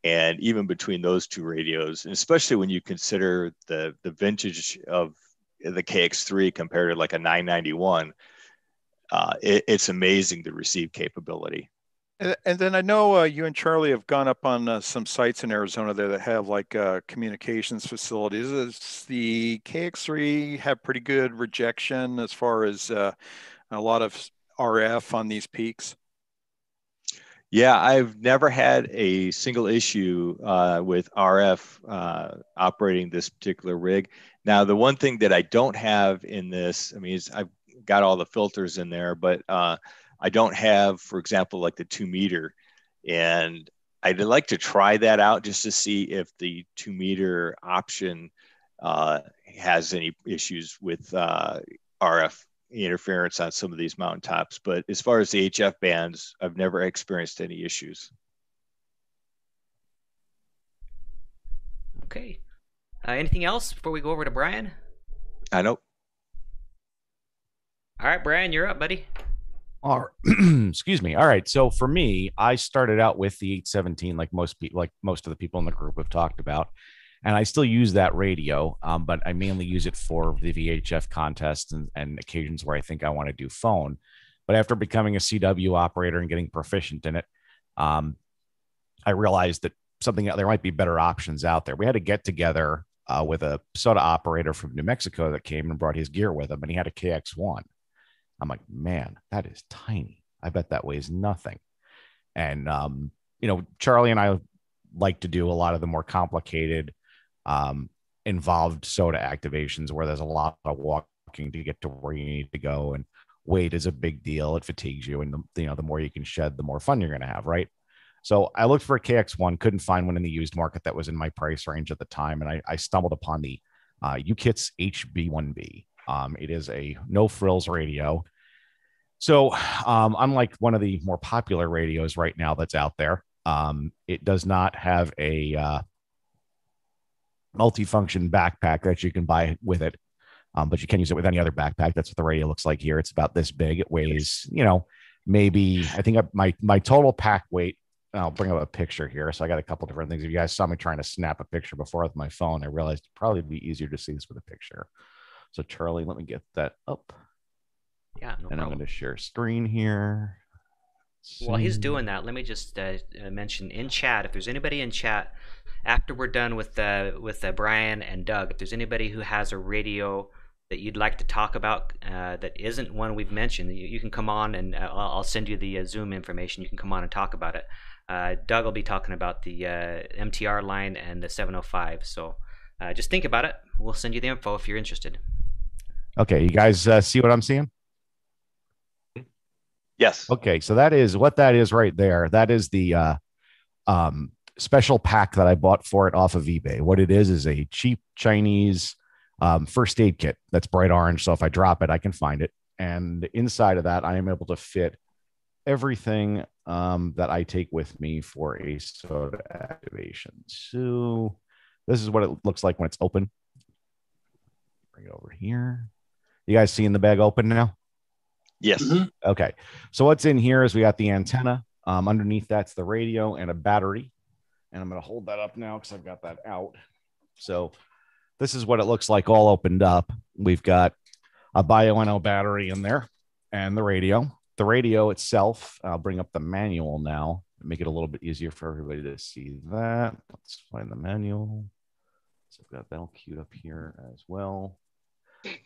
And even between those two radios, and especially when you consider the the vintage of the KX3 compared to like a 991, uh, it, it's amazing the receive capability. And, then I know uh, you and Charlie have gone up on uh, some sites in Arizona there that have like uh, communications facilities. Does the KX3 have pretty good rejection as far as uh, a lot of RF on these peaks? Yeah, I've never had a single issue uh, with RF uh, operating this particular rig. Now, the one thing that I don't have in this, I mean, I've got all the filters in there, but uh, I don't have, for example, like the two meter. And I'd like to try that out just to see if the two meter option uh, has any issues with uh, RF interference on some of these mountaintops. But as far as the HF bands, I've never experienced any issues. Okay. Uh, anything else before we go over to Brian? I know. All right, Brian, you're up, buddy. All right. excuse me. All right. So for me, I started out with the 817, like most people, like most of the people in the group have talked about, and I still use that radio, um, but I mainly use it for the VHF contests and, and occasions where I think I want to do phone. But after becoming a CW operator and getting proficient in it, um, I realized that something there might be better options out there. We had to get together uh, with a SOTA operator from New Mexico that came and brought his gear with him, and he had a KX1 I'm like, man, that is tiny. I bet that weighs nothing. And um, you know, Charlie and I like to do a lot of the more complicated, um, involved SOTA activations where there's a lot of walking to get to where you need to go, and weight is a big deal. It fatigues you, and the, you know, the more you can shed, the more fun you're going to have, right? So I looked for a KX1, couldn't find one in the used market that was in my price range at the time, and I, I stumbled upon the uh, YouKits HB1B. Um, it is a no frills radio. So, um, unlike one of the more popular radios right now that's out there, um, it does not have a uh, multifunction backpack that you can buy with it, um, but you can use it with any other backpack. That's what the radio looks like here. It's about this big. It weighs, you know, maybe I think my my total pack weight. I'll bring up a picture here. So I got a couple different things. If you guys saw me trying to snap a picture before with my phone, I realized it'd probably be easier to see this with a picture. So Charlie, let me get that up. Yeah, no and problem. I'm going to share screen here. While he's doing that, let me just uh, uh, mention in chat if there's anybody in chat after we're done with uh, with uh, Brian and Doug, if there's anybody who has a radio that you'd like to talk about uh, that isn't one we've mentioned, you, you can come on and uh, I'll I'll send you the uh, Zoom information. You can come on and talk about it. Uh, Doug will be talking about the uh, MTR line and the 705. So uh, just think about it. We'll send you the info if you're interested. Okay, you guys uh, see what I'm seeing? Yes. Okay, so that is what that is right there. That is the uh, um, special pack that I bought for it off of eBay. What it is is a cheap Chinese um, first aid kit that's bright orange. So if I drop it, I can find it. And inside of that, I am able to fit everything um, that I take with me for a SOTA activation. So this is what it looks like when it's open. Bring it over here. You guys seeing the bag open now? Yes. Mhm. Okay. So what's in here is we got the antenna. Um, underneath that's the radio and a battery. And I'm going to hold that up now because I've got that out. So this is what it looks like all opened up. We've got a Bioenno battery in there and the radio. The radio itself, I'll bring up the manual now, make it a little bit easier for everybody to see that. Let's find the manual. So I've got that all queued up here as well.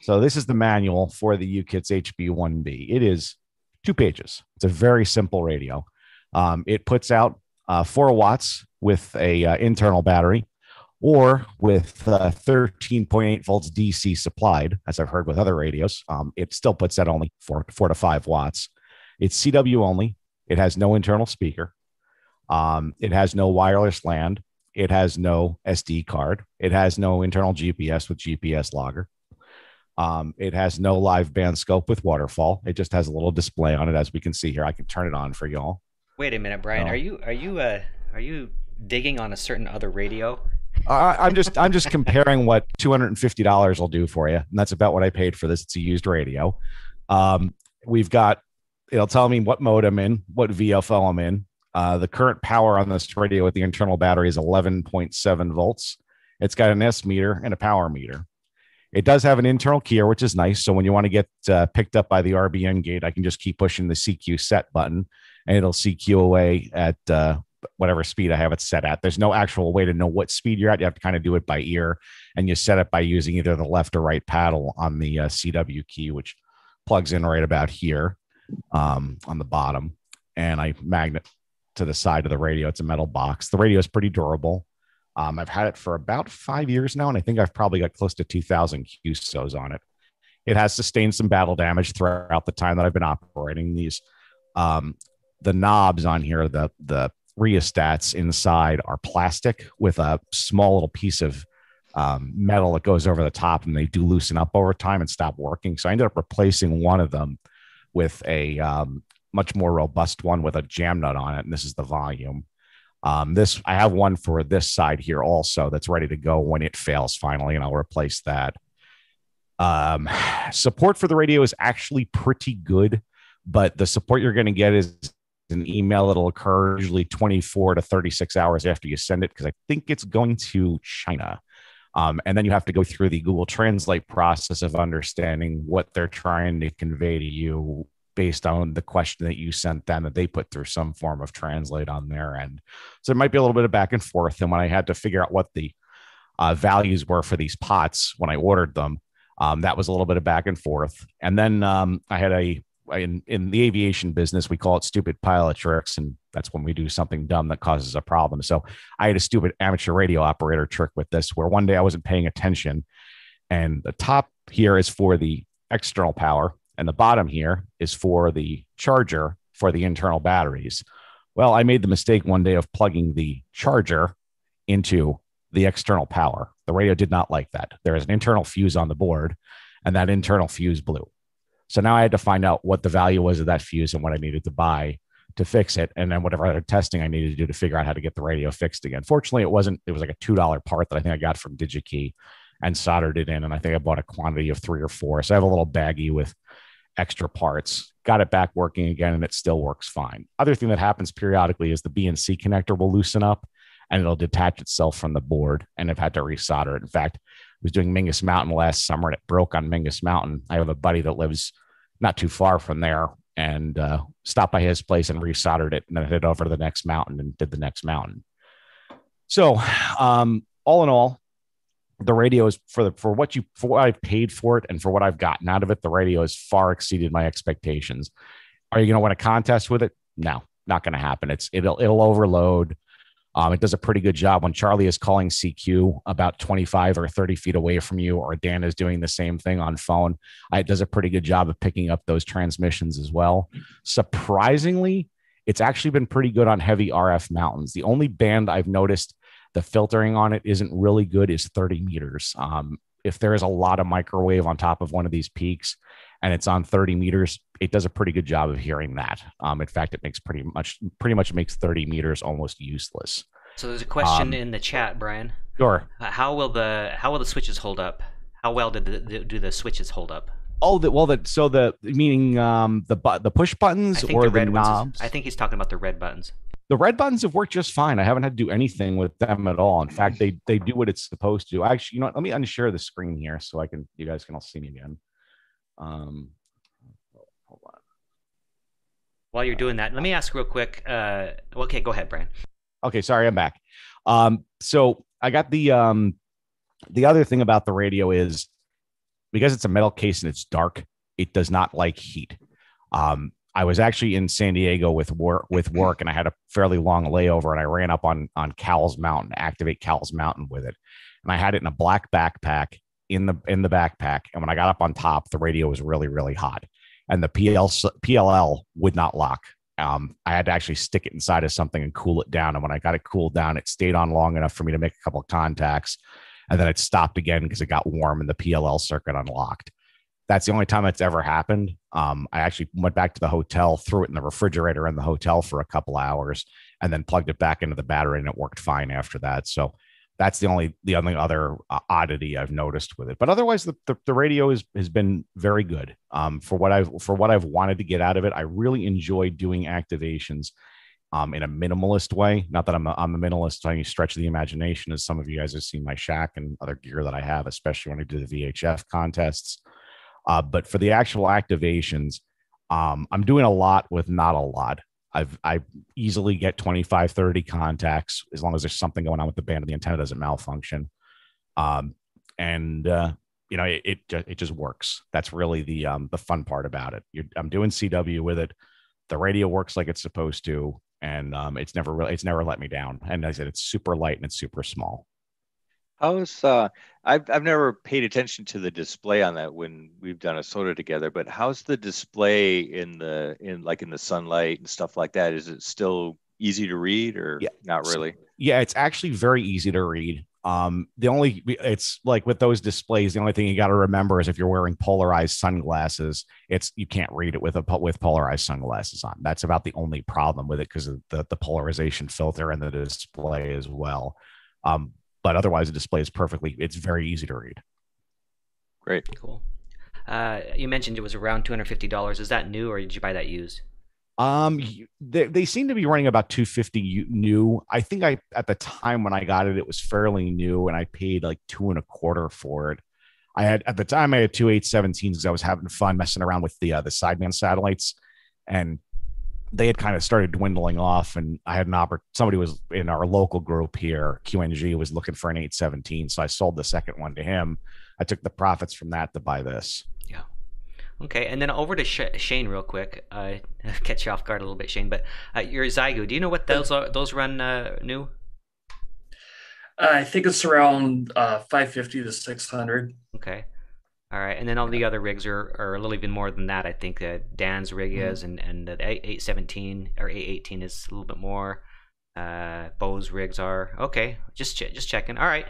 So this is the manual for the YouKits HB1B. It is two pages. It's a very simple radio. Um, it puts out uh, four watts with a uh, internal battery, or with uh, 13.8 volts DC supplied, as I've heard with other radios. Um, it still puts out only four four to five watts. It's CW only. It has no internal speaker. Um, it has no wireless LAN. It has no SD card. It has no internal GPS with GPS logger. Um, it has no live band scope with waterfall. It just has a little display on it, as we can see here. I can turn it on for y'all. Wait a minute, Brian. Are you are you uh are you digging on a certain other radio? I, I'm just I'm just comparing what two hundred and fifty dollars will do for you, and that's about what I paid for this. It's a used radio. Um, we've got it'll tell me what mode I'm in, what VFO I'm in. Uh, the current power on this radio with the internal battery is 11.7 volts. It's got an S meter and a power meter. It does have an internal keyer, which is nice. So when you want to get uh, picked up by the RBN gate, I can just keep pushing the CQ set button and it'll CQ away at uh, whatever speed I have it set at. There's no actual way to know what speed you're at. You have to kind of do it by ear and you set it by using either the left or right paddle on the uh, CW key, which plugs in right about here um, on the bottom. And I magnet to the side of the radio. It's a metal box. The radio is pretty durable. Um, I've had it for about five years now, and I think I've probably got close to 2,000 QSOs on it. It has sustained some battle damage throughout the time that I've been operating these. Um, the knobs on here, the the rheostats inside are plastic with a small little piece of um, metal that goes over the top, and they do loosen up over time and stop working. So I ended up replacing one of them with a um, much more robust one with a jam nut on it, and this is the volume. Um, this I have one for this side here also that's ready to go when it fails finally, and I'll replace that. Um, support for the radio is actually pretty good, but the support you're going to get is an email that'll occur usually 24 to 36 hours after you send it because I think it's going to China. Um, and then you have to go through the Google Translate process of understanding what they're trying to convey to you based on the question that you sent them that they put through some form of translate on their end. So there might be a little bit of back and forth. And when I had to figure out what the uh, values were for these pots when I ordered them, um, that was a little bit of back and forth. And then um, I had a in in the aviation business we call it stupid pilot tricks, and that's when we do something dumb that causes a problem. So I had a stupid amateur radio operator trick with this, where one day I wasn't paying attention, and the top here is for the external power and the bottom here is for the charger for the internal batteries. Well, I made the mistake one day of plugging the charger into the external power. The radio did not like that. There is an internal fuse on the board, and that internal fuse blew. So now I had to find out what the value was of that fuse and what I needed to buy to fix it, and then whatever other testing I needed to do to figure out how to get the radio fixed again. Fortunately, it wasn't. It was like a two dollar part that I think I got from DigiKey, and soldered it in. And I think I bought a quantity of three or four. So I have a little baggie with extra parts, got it back working again, and it still works fine. Other thing that happens periodically is the BNC connector will loosen up and it'll detach itself from the board and I've had to resolder it. In fact, I was doing Mingus Mountain last summer and it broke on Mingus Mountain. I have a buddy that lives not too far from there and uh, stopped by his place and resoldered it and then headed over to the next mountain and did the next mountain. So, um, all in all, the radio is for the for what you for what I've paid for it and for what I've gotten out of it, the radio has far exceeded my expectations. Are you going to win a contest with it? No, not going to happen. It's it'll it'll overload. Um, it does a pretty good job when Charlie is calling CQ about 25 or 30 feet away from you, or Dan is doing the same thing on phone. It does a pretty good job of picking up those transmissions as well. Surprisingly, it's actually been pretty good on heavy RF mountains. The only band I've noticed the filtering on it isn't really good is 30 meters. Um, if there is a lot of microwave on top of one of these peaks and it's on 30 meters, it does a pretty good job of hearing that. Um, in fact, it makes pretty much pretty much makes 30 meters almost useless. So there's a question Um, in the chat, Brian. Sure. Uh, how will the how will the switches hold up? How well did the, the, do the switches hold up? Oh, the, well, the so the meaning um the bu- the push buttons or the the, red ones. knobs. Is, I think he's talking about the red buttons. The red buttons have worked just fine. I haven't had to do anything with them at all. In fact, they they do what it's supposed to. Actually, you know, what? let me unshare the screen here so I can you guys can all see me again. Um, hold on. While you're doing that, let me ask real quick. Uh, okay, go ahead, Brian. Okay, sorry, I'm back. Um, so I got the um the other thing about the radio is because it's a metal case and it's dark, it does not like heat. Um, I was actually in San Diego with work with work, and I had a fairly long layover, and I ran up on on Cowles Mountain, activate Cowles Mountain with it, and I had it in a black backpack in the in the backpack, and when I got up on top, the radio was really really hot, and the PL, PLL would not lock. Um, I had to actually stick it inside of something and cool it down, and when I got it cooled down, it stayed on long enough for me to make a couple of contacts, and then it stopped again because it got warm and the PLL circuit unlocked that's the only time it's ever happened. Um, I actually went back to the hotel, threw it in the refrigerator in the hotel for a couple hours, and then plugged it back into the battery, and it worked fine after that. So that's the only the only other uh, oddity I've noticed with it. But otherwise, the, the, the radio is, has been very good um, for what I've for what I've wanted to get out of it. I really enjoy doing activations um, in a minimalist way. Not that I'm a, I'm a minimalist by any stretch of the imagination, as some of you guys have seen my shack and other gear that I have, especially when I do the VHF contests. Uh, but for the actual activations, um, I'm doing a lot with not a lot. I've I easily get 25, 30 contacts as long as there's something going on with the band and the antenna doesn't malfunction. Um, and uh, you know, it, it it just works. That's really the um the fun part about it. You're, I'm doing CW with it. The radio works like it's supposed to, and um, it's never really it's never let me down. And I said it's super light and it's super small. How's uh I've I've never paid attention to the display on that when we've done a SOTA together, but how's the display in the in like in the sunlight and stuff like that? Is it still easy to read or Yeah. not really? Yeah, it's actually very easy to read. Um, the only it's like with those displays, the only thing you got to remember is if you're wearing polarized sunglasses, it's you can't read it with a with polarized sunglasses on. That's about the only problem with it because of the the polarization filter in the display as well. Um, but otherwise, the display is perfectly. It's very easy to read. Great. Cool. Uh, you mentioned it was around two hundred fifty dollars. Is that new or did you buy that used? Um, they, they seem to be running about 250 new. I think I at the time when I got it, it was fairly new, and I paid like two and a quarter for it. I had at the time I had two 817s because I was having fun messing around with the uh, the sideband satellites, and they had kind of started dwindling off. And I had an oppor- somebody was in our local group here, QNG, was looking for an 817, so I sold the second one to him. I took the profits from that to buy this. Yeah okay, and then over to Sh- Shane real quick. Uh, catch you off guard a little bit, Shane. But uh, your Xiegu, do you know what those are? Those run uh, new? I think it's around uh, 550 to 600. Okay. All right, and then all the other rigs are, are a little even more than that. I think uh, Dan's rig is, and and the eight seventeen or eight eighteen is a little bit more. Uh, Bo's rigs are okay. Just che- just checking. All right,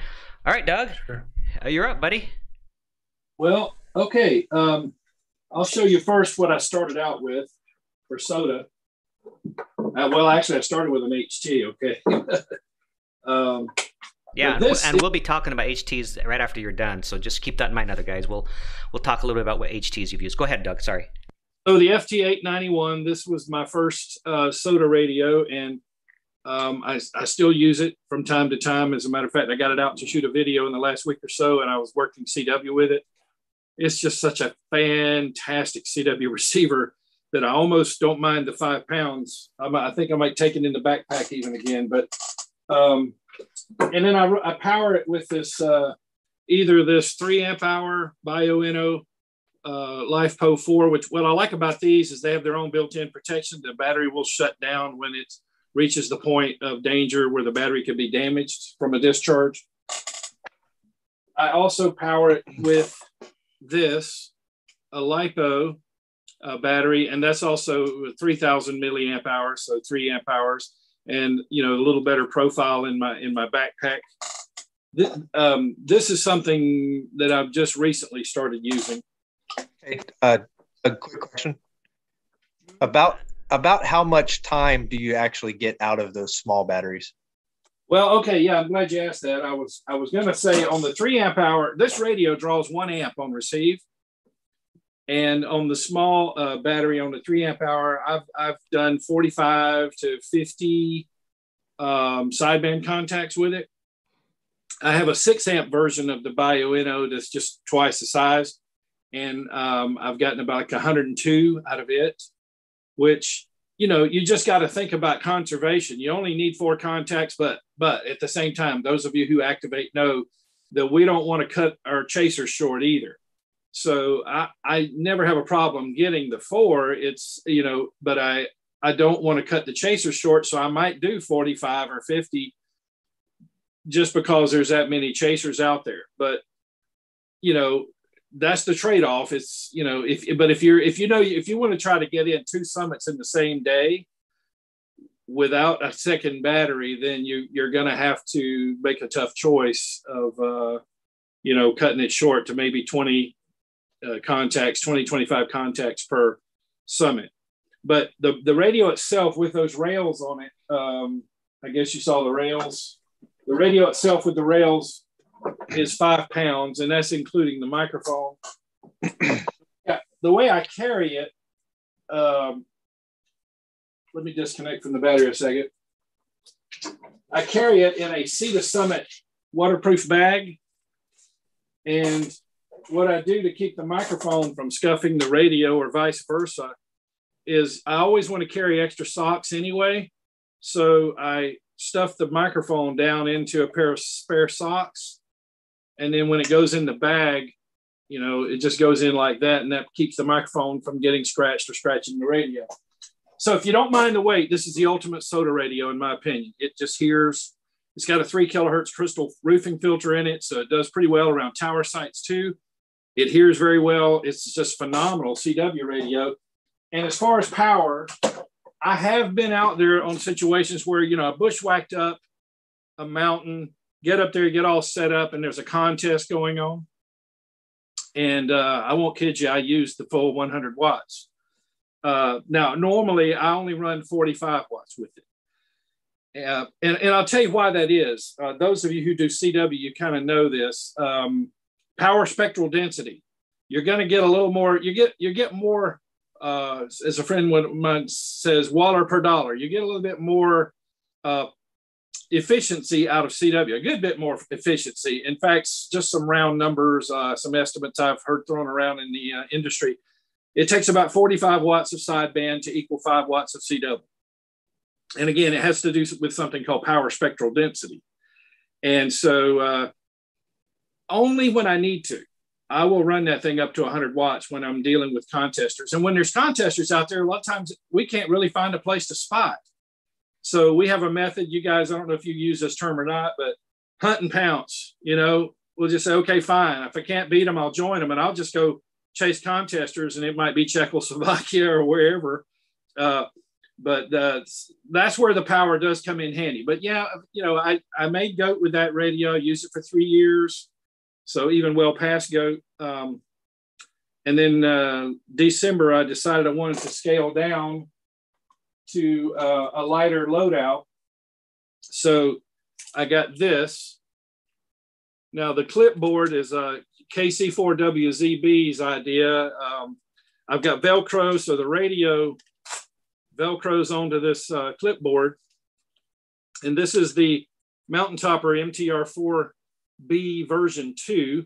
all right, Doug, Sure. uh, you're up, buddy. Well, okay. Um, I'll show you first what I started out with for SOTA. Uh, well, actually, I started with an HT. Okay. um, Yeah, this and we'll be talking about HTs right after you're done. So just keep that in mind, other guys. We'll we'll talk a little bit about what HTs you've used. Go ahead, Doug. Sorry. so the FT891, this was my first uh, SOTA radio, and um, I, I still use it from time to time. As a matter of fact, I got it out to shoot a video in the last week or so, and I was working CW with it. It's just such a fantastic CW receiver that I almost don't mind the five pounds. I, might, I think I might take it in the backpack even again, but um, and then I, I power it with this uh, either this three amp hour Bioenno uh, LiFePO4, which what I like about these is they have their own built-in protection. The battery will shut down when it reaches the point of danger where the battery could be damaged from a discharge. I also power it with this, a LiPo uh, battery, and that's also 3,000 milliamp hours, so three amp hours, and you know a little better profile in my in my backpack. This, um, this is something that I've just recently started using. Hey, uh, a quick question about about how much time do you actually get out of those small batteries? Well, okay, yeah, I'm glad you asked that. I was I was going to say on the three amp hour, this radio draws one amp on receive, and on the small uh, battery on the three amp hour, I've I've done 45 to 50 um, sideband contacts with it. I have a six amp version of the Bioenno that's just twice the size, and um, I've gotten about like 102 out of it, which you know you just got to think about conservation. You only need four contacts but but at the same time those of you who activate know that we don't want to cut our chasers short either so i i never have a problem getting the four. It's you know but i i don't want to cut the chasers short so i might do 45 or 50 just because there's that many chasers out there. But you know that's the trade-off. It's you know if but if you're if you know if you want to try to get in two summits in the same day without a second battery then you you're going to have to make a tough choice of uh you know cutting it short to maybe 20 uh, contacts 20 25 contacts per summit but the the radio itself with those rails on it um i guess you saw the rails the radio itself with the rails is five pounds, and that's including the microphone. yeah, the way I carry it, um, let me disconnect from the battery a second. I carry it in a Sea to Summit waterproof bag. And what I do to keep the microphone from scuffing the radio or vice versa is I always want to carry extra socks anyway. So I stuff the microphone down into a pair of spare socks. And then when it goes in the bag, you know, it just goes in like that. And that keeps the microphone from getting scratched or scratching the radio. So if you don't mind the weight, this is the ultimate SOTA radio, in my opinion. It just hears, it's got a three kilohertz crystal roofing filter in it. So it does pretty well around tower sites too. It hears very well. It's just phenomenal CW radio. And as far as power, I have been out there on situations where, you know, I bushwhacked up a mountain, get up there, get all set up, and there's a contest going on. And uh, I won't kid you, I used the full 100 watts. Uh, now, normally I only run 45 watts with it. Uh, and, and I'll tell you why that is. Uh, those of you who do CW, you kind of know this. Um, power spectral density. You're going to get a little more. You get you get more. Uh, as a friend mine says, water per dollar. You get a little bit more uh, efficiency out of CW. A good bit more efficiency. In fact, just some round numbers, uh, some estimates I've heard thrown around in the uh, industry. It takes about 45 watts of sideband to equal five watts of CW. And again, it has to do with something called power spectral density. And so uh, only when I need to, I will run that thing up to 100 watts when I'm dealing with contesters. And when there's contesters out there, a lot of times we can't really find a place to spot. So we have a method, you guys, I don't know if you use this term or not, but hunt and pounce. You know, we'll just say, okay, fine. If I can't beat them, I'll join them and I'll just go chase contesters, and it might be Czechoslovakia or wherever. Uh, but that's where the power does come in handy. But yeah, you know, I, I made goat with that radio. Used it for three years, so even well past goat. Um, and then uh, December, I decided I wanted to scale down to uh, a lighter loadout. So I got this. Now the clipboard is a KC4WZB's idea. Um, I've got Velcro, so the radio Velcros onto this uh, clipboard. And this is the Mountain Topper MTR4B version 2,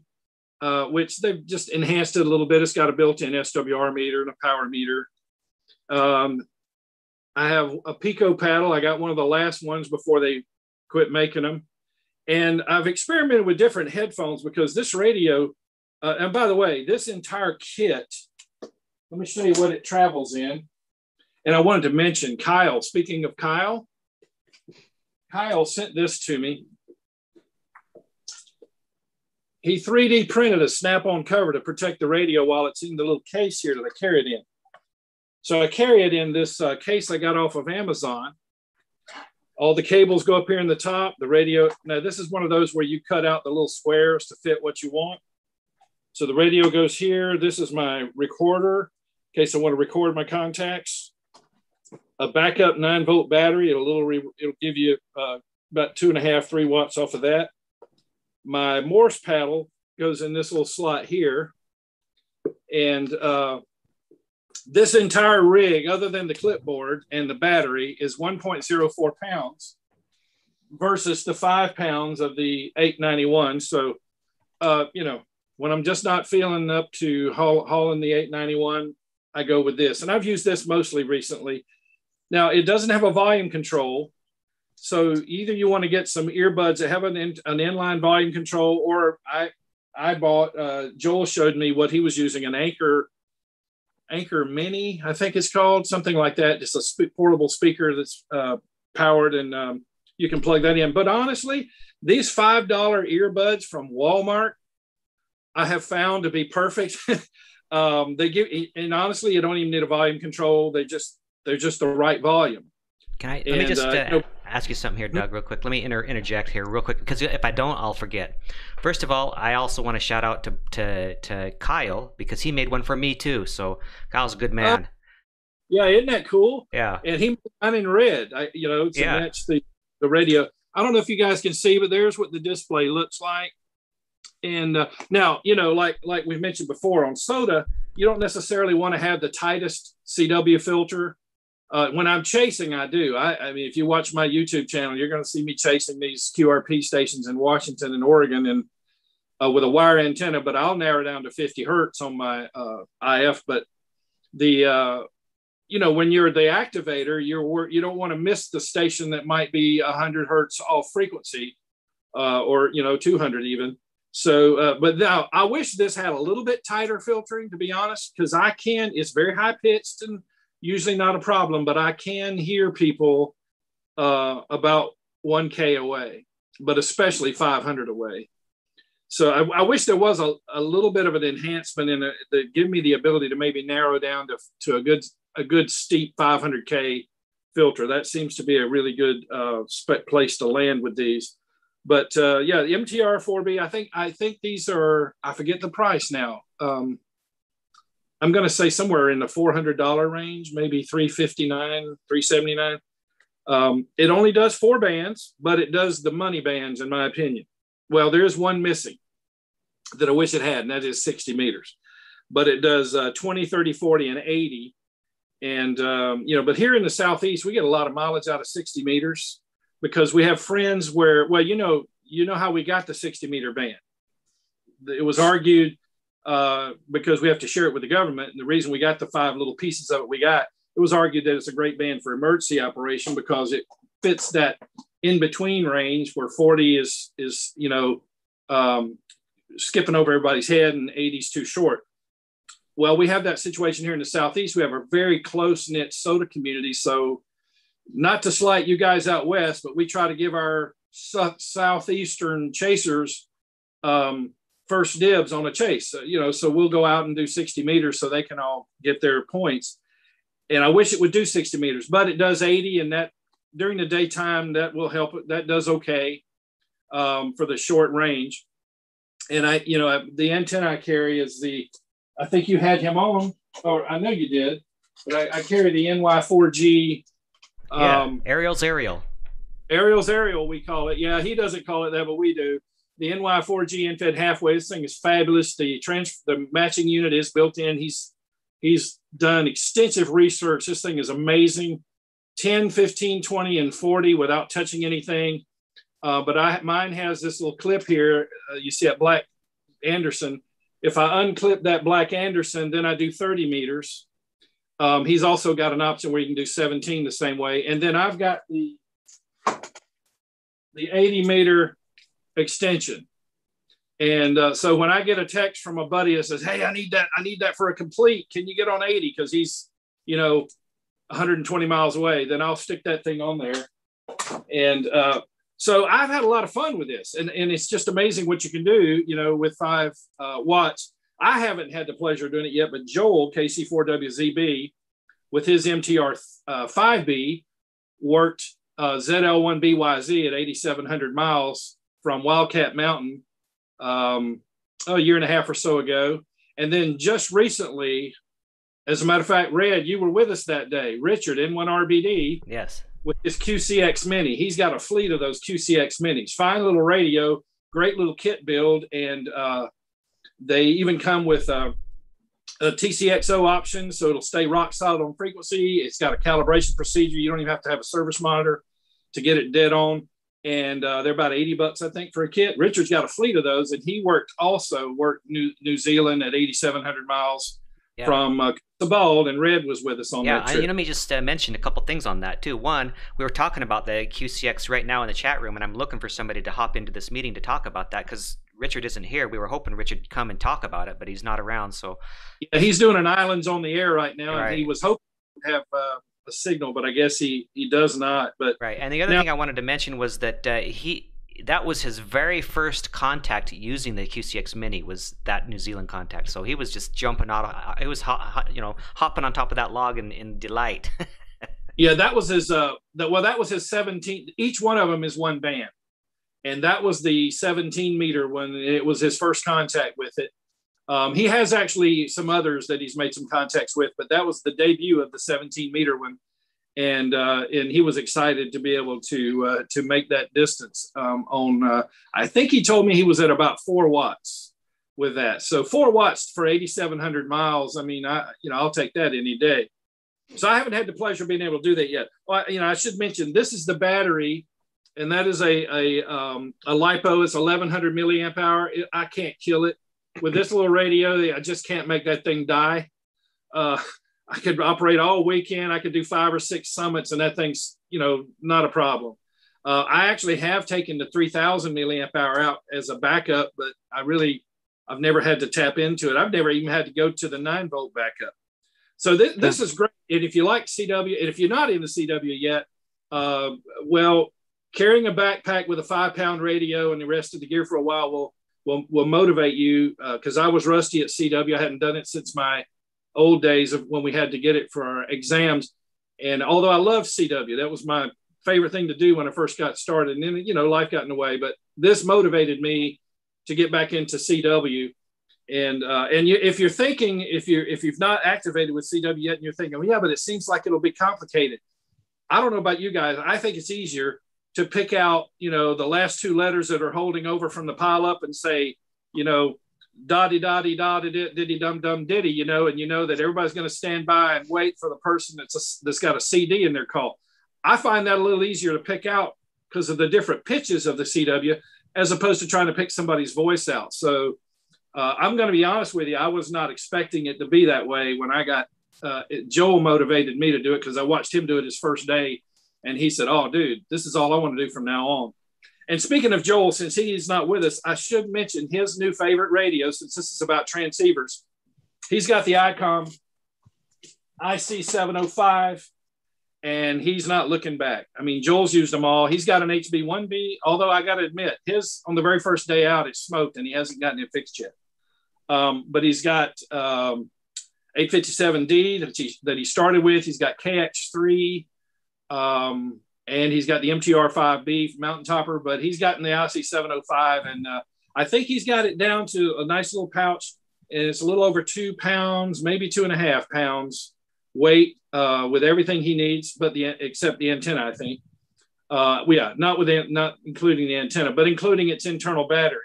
uh, which they've just enhanced it a little bit. It's got a built-in SWR meter and a power meter. Um, I have a Pico paddle. I got one of the last ones before they quit making them. And I've experimented with different headphones because this radio, uh, and by the way, this entire kit, let me show you what it travels in. And I wanted to mention Kyle. Speaking of Kyle, Kyle sent this to me. He 3D printed a snap on cover to protect the radio while it's in the little case here that I carry it in. So I carry it in this uh, case I got off of Amazon. All the cables go up here in the top. The radio, now this is one of those where you cut out the little squares to fit what you want. So the radio goes here. This is my recorder in case I want to record my contacts. A backup nine volt battery. It'll little re, it'll give you uh, about two and a half, three watts off of that. My Morse paddle goes in this little slot here. And uh, this entire rig, other than the clipboard and the battery, is 1.04 pounds versus the five pounds of the 891. So, uh, you know, when I'm just not feeling up to haul, hauling the 891, I go with this. And I've used this mostly recently. Now, it doesn't have a volume control. So either you want to get some earbuds that have an, in, an inline volume control, or I, I bought, uh, Joel showed me what he was using an Anchor Anker Mini, I think it's called something like that. Just a sp- portable speaker that's uh, powered and um, you can plug that in. But honestly, these $5 earbuds from Walmart, I have found to be perfect. um, they give, and honestly, you don't even need a volume control. They just, they're just the right volume. Can I, let and, me just uh, uh, you know, ask you something here, Doug, real quick. Let me inter- interject here real quick because if I don't, I'll forget. First of all, I also want to shout out to to, to Kyle because he made one for me too. So Kyle's a good man. Uh, yeah, isn't that cool? Yeah. And he I'm in red. I you know to yeah. match the the radio. I don't know if you guys can see, but there's what the display looks like. And uh, now you know, like like we mentioned before on SOTA, you don't necessarily want to have the tightest CW filter Uh, when I'm chasing, I do. I, I, mean, if you watch my YouTube channel, you're going to see me chasing these QRP stations in Washington and Oregon, and uh, with a wire antenna. But I'll narrow down to 50 hertz on my uh, IF. But the uh, you know when you're the activator, you're you don't want to miss the station that might be 100 hertz off frequency, uh, or you know 200 even. So, uh, but now I wish this had a little bit tighter filtering, to be honest, because I can. It's very high pitched and usually not a problem, but I can hear people uh, about 1K away, but especially 500 away. So I, I wish there was a, a little bit of an enhancement in that give me the ability to maybe narrow down to, to a good a good steep 500K filter. That seems to be a really good uh, place to land with these. But uh, yeah, the MTR 4B, I think I think these are I forget the price now. Um, I'm going to say somewhere in the $400 range, maybe 359, 379. Um, it only does four bands, but it does the money bands, in my opinion. Well, there is one missing that I wish it had, and that is 60 meters. But it does uh, 20, 30, 40, and 80. And, um, you know, but here in the Southeast, we get a lot of mileage out of 60 meters because we have friends where, well, you know, you know how we got the 60 meter band. It was argued uh, because we have to share it with the government. And the reason we got the five little pieces of it we got, it was argued that it's a great band for emergency operation because it fits that in between range where 40 is is you know um, skipping over everybody's head and 80 is too short. Well, we have that situation here in the southeast. We have a very close knit SOTA community. So, not to slight you guys out west, but we try to give our southeastern chasers um, first dibs on a chase. So, you know, so we'll go out and do 60 meters so they can all get their points. And I wish it would do 60 meters, but it does 80, and that during the daytime that will help. That does okay um, for the short range. And I, you know, the antenna I carry is the. I think you had him on, or I know you did, but I, I carry the NY4G. Um, yeah, Ariel's Ariel. Ariel's Ariel, we call it. Yeah, he doesn't call it that, but we do the NY4G end-fed half-wave. This thing is fabulous. The trans the matching unit is built in. He's he's done extensive research. This thing is amazing. 10, 15, 20, and 40 without touching anything. Uh, but I mine has this little clip here. Uh, you see at Black Anderson. If I unclip that Black Anderson, then I do 30 meters. Um, he's also got an option where you can do 17 the same way. And then I've got the the 80 meter extension. And uh, so when I get a text from a buddy that says, "Hey, I need that. I need that for a complete. Can you get on 80?" Because he's, you know, 120 miles away. Then I'll stick that thing on there. And uh, so I've had a lot of fun with this, and and it's just amazing what you can do, you know, with five uh, watts. I haven't had the pleasure of doing it yet, but Joel KC4WZB with his MTR 5B uh, worked uh, ZL1BYZ at 8,700 miles from Wildcat Mountain um, a year and a half or so ago. And then just recently, as a matter of fact, Red, you were with us that day. Richard, N1RBD. Yes. With his QCX Mini. He's got a fleet of those QCX Minis. Fine little radio, great little kit build. And uh, they even come with a, a TCXO option. So it'll stay rock solid on frequency. It's got a calibration procedure. You don't even have to have a service monitor to get it dead on and uh, they're about 80 bucks, I think, for a kit. Richard's got a fleet of those, and he worked also worked New, New Zealand at 8,700 miles yeah. from uh, Bald, and Red was with us on yeah, that trip. Yeah, let me just uh, mention a couple things on that too. One, we were talking about the QCX right now in the chat room, and I'm looking for somebody to hop into this meeting to talk about that because Richard isn't here. We were hoping Richard would come and talk about it, but he's not around. So yeah, he's doing an Islands on the Air right now, right. and he was hoping to have uh, a signal, but I guess he he does not. But right, and the other now, thing I wanted to mention was that uh, he that was his very first contact using the QCX Mini was that New Zealand contact. So he was just jumping out. It was you know hopping on top of that log in, in delight. yeah, that was his. Uh, that well, that was his 17. Each one of them is one band, and that was the 17 meter when it was his first contact with it. Um, he has actually some others that he's made some contacts with, but that was the debut of the 17 meter one, and uh, and he was excited to be able to uh, to make that distance um, on. Uh, I think he told me he was at about four watts with that. So four watts for 8,700 miles. I mean, I you know I'll take that any day. So I haven't had the pleasure of being able to do that yet. Well, you know, I should mention this is the battery, and that is a a um, a lipo. It's 1100 milliamp hour. It, I can't kill it with this little radio. I just can't make that thing die. Uh, I could operate all weekend. I could do five or six summits, and that thing's you know not a problem. Uh, I actually have taken the 3000 milliamp hour out as a backup, but I really I've never had to tap into it. I've never even had to go to the nine volt backup. So th- this is great. And if you like CW, and if you're not in the CW yet, uh, well, carrying a backpack with a five pound radio and the rest of the gear for a while will will, will motivate you. Because uh, I was rusty at CW. I hadn't done it since my old days of when we had to get it for our exams. And although I love CW, that was my favorite thing to do when I first got started. And then you know life got in the way, but this motivated me to get back into CW and uh, and you, if you're thinking, if you're if you've not activated with CW yet, and you're thinking, well, yeah, but it seems like it'll be complicated. I don't know about you guys. I think it's easier to pick out, you know, the last two letters that are holding over from the pile up and say, you know, dotty dotty dotty diddy dum dum diddy, you know, and you know that everybody's going to stand by and wait for the person that's a, that's got a CD in their call. I find that a little easier to pick out because of the different pitches of the CW as opposed to trying to pick somebody's voice out. So uh, I'm going to be honest with you. I was not expecting it to be that way when I got uh, it, Joel motivated me to do it because I watched him do it his first day, and he said, "Oh, dude, this is all I want to do from now on." And speaking of Joel, since he is not with us, I should mention his new favorite radio since this is about transceivers. He's got the ICOM IC705, and he's not looking back. I mean, Joel's used them all. He's got an HB1B, although I got to admit, his on the very first day out, it smoked, and he hasn't gotten it fixed yet. Um, but he's got um, 857D that he, that he started with. He's got KX3, um, and he's got the MTR5B Mountain Topper, but he's gotten the IC705. And uh, I think he's got it down to a nice little pouch. And it's a little over two pounds, maybe two and a half pounds weight uh, with everything he needs, but the except the antenna, I think. Uh, yeah, not with not including the antenna, but including its internal battery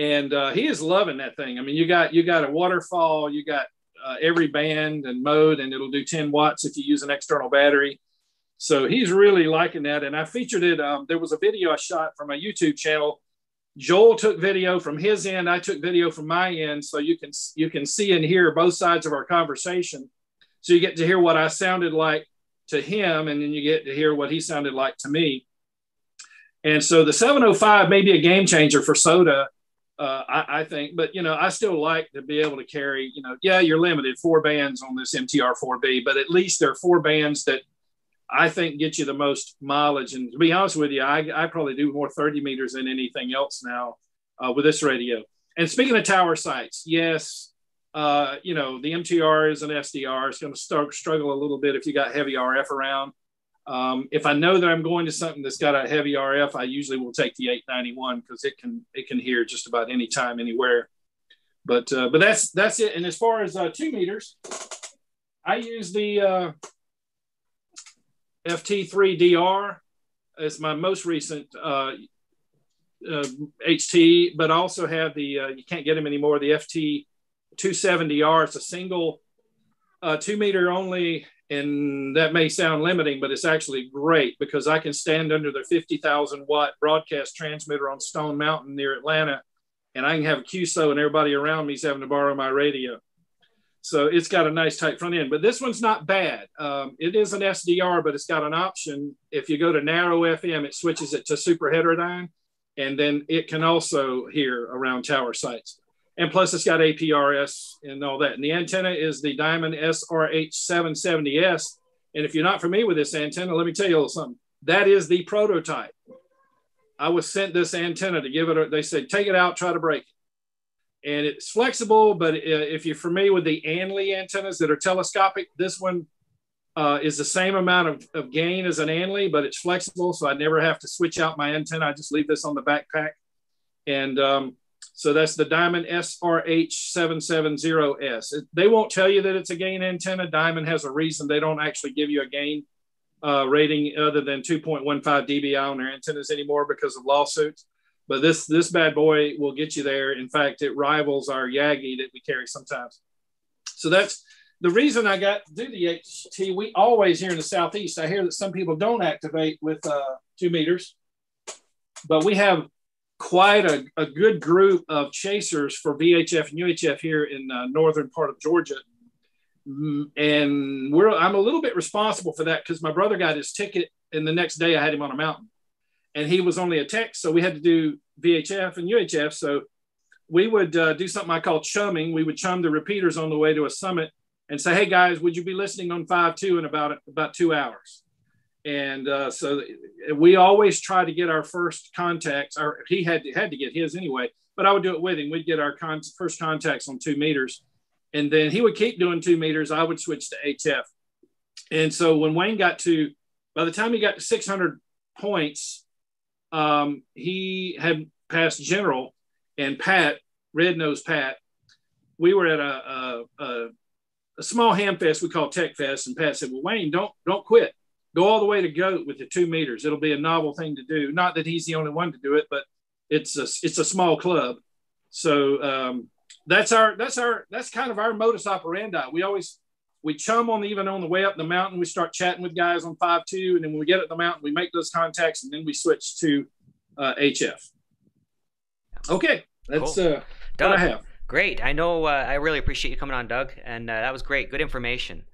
and uh, he is loving that thing. I mean, you got you got a waterfall, you got uh, every band and mode, and it'll do 10 watts if you use an external battery. So he's really liking that. And I featured it. Um, there was a video I shot from my YouTube channel. Joel took video from his end. I took video from my end, so you can you can see and hear both sides of our conversation. So you get to hear what I sounded like to him, and then you get to hear what he sounded like to me. And so the 705 may be a game changer for SOTA, uh, I, I, think, but you know, I still like to be able to carry, you know, yeah, you're limited four bands on this MTR 4B, but at least there are four bands that I think get you the most mileage. And to be honest with you, I, I probably do more 30 meters than anything else now uh, with this radio. And speaking of tower sites, yes, uh, you know, the MTR is an SDR. It's going to start struggle a little bit if you got heavy RF around. Um, if I know that I'm going to something that's got a heavy RF, I usually will take the 891 because it can it can hear just about any time, anywhere. But uh, but that's that's it. And as far as uh, two meters, I use the uh, FT3DR is my most recent uh, uh, HT, but I also have the uh, you can't get them anymore. The FT270R. It's a single uh, two meter only and that may sound limiting, but it's actually great because I can stand under the 50,000 watt broadcast transmitter on Stone Mountain near Atlanta, and I can have a QSO, and everybody around me is having to borrow my radio. So it's got a nice tight front end, but this one's not bad. Um, it is an SDR, but it's got an option. If you go to narrow FM, it switches it to super heterodyne, and then it can also hear around tower sites and plus it's got APRS and all that. And the antenna is the Diamond SRH770S. And if you're not familiar with this antenna, let me tell you a little something. That is the prototype. I was sent this antenna to give it. A, they said take it out, try to break it, and it's flexible. But uh, if you're familiar with the Anli antennas that are telescopic, this one uh, is the same amount of, of gain as an Anli, but it's flexible, so I never have to switch out my antenna. I just leave this on the backpack, and um, so that's the Diamond SRH770S. They won't tell you that it's a gain antenna. Diamond has a reason they don't actually give you a gain uh, rating other than 2.15 dBi on their antennas anymore because of lawsuits. But this this bad boy will get you there. In fact, it rivals our Yagi that we carry sometimes. So that's the reason I got to do the HT, we always here in the Southeast, I hear that some people don't activate with uh, two meters, but we have quite a, a good group of chasers for VHF and UHF here in uh, northern part of Georgia. Mm, and I'm a little bit responsible for that because my brother got his ticket and the next day I had him on a mountain. And he was only a tech, so we had to do VHF and UHF. So we would uh, do something I call chumming. We would chum the repeaters on the way to a summit and say, "Hey guys, would you be listening on five two in about about two hours?" And uh, so we always try to get our first contacts. Or he had to, had to get his anyway, but I would do it with him. We'd get our con- first contacts on two meters, and then he would keep doing two meters. I would switch to HF. And so when Wayne got to, by the time he got to 600 points, um, he had passed general, and Pat, red nose Pat, we were at a, a, a a small ham fest we call Tech Fest, and Pat said, "Well, Wayne, don't don't quit. Go all the way to goat with the two meters. It'll be a novel thing to do. Not that he's the only one to do it, but it's a it's a small club. So um, that's our that's our that's kind of our modus operandi. We always we chum on the, even on the way up the mountain. We start chatting with guys on five two, and then when we get up the mountain, we make those contacts, and then we switch to uh, HF. Okay, that's cool. uh, what I have. Great. I know. Uh, I really appreciate you coming on, Doug, and uh, that was great. Good information.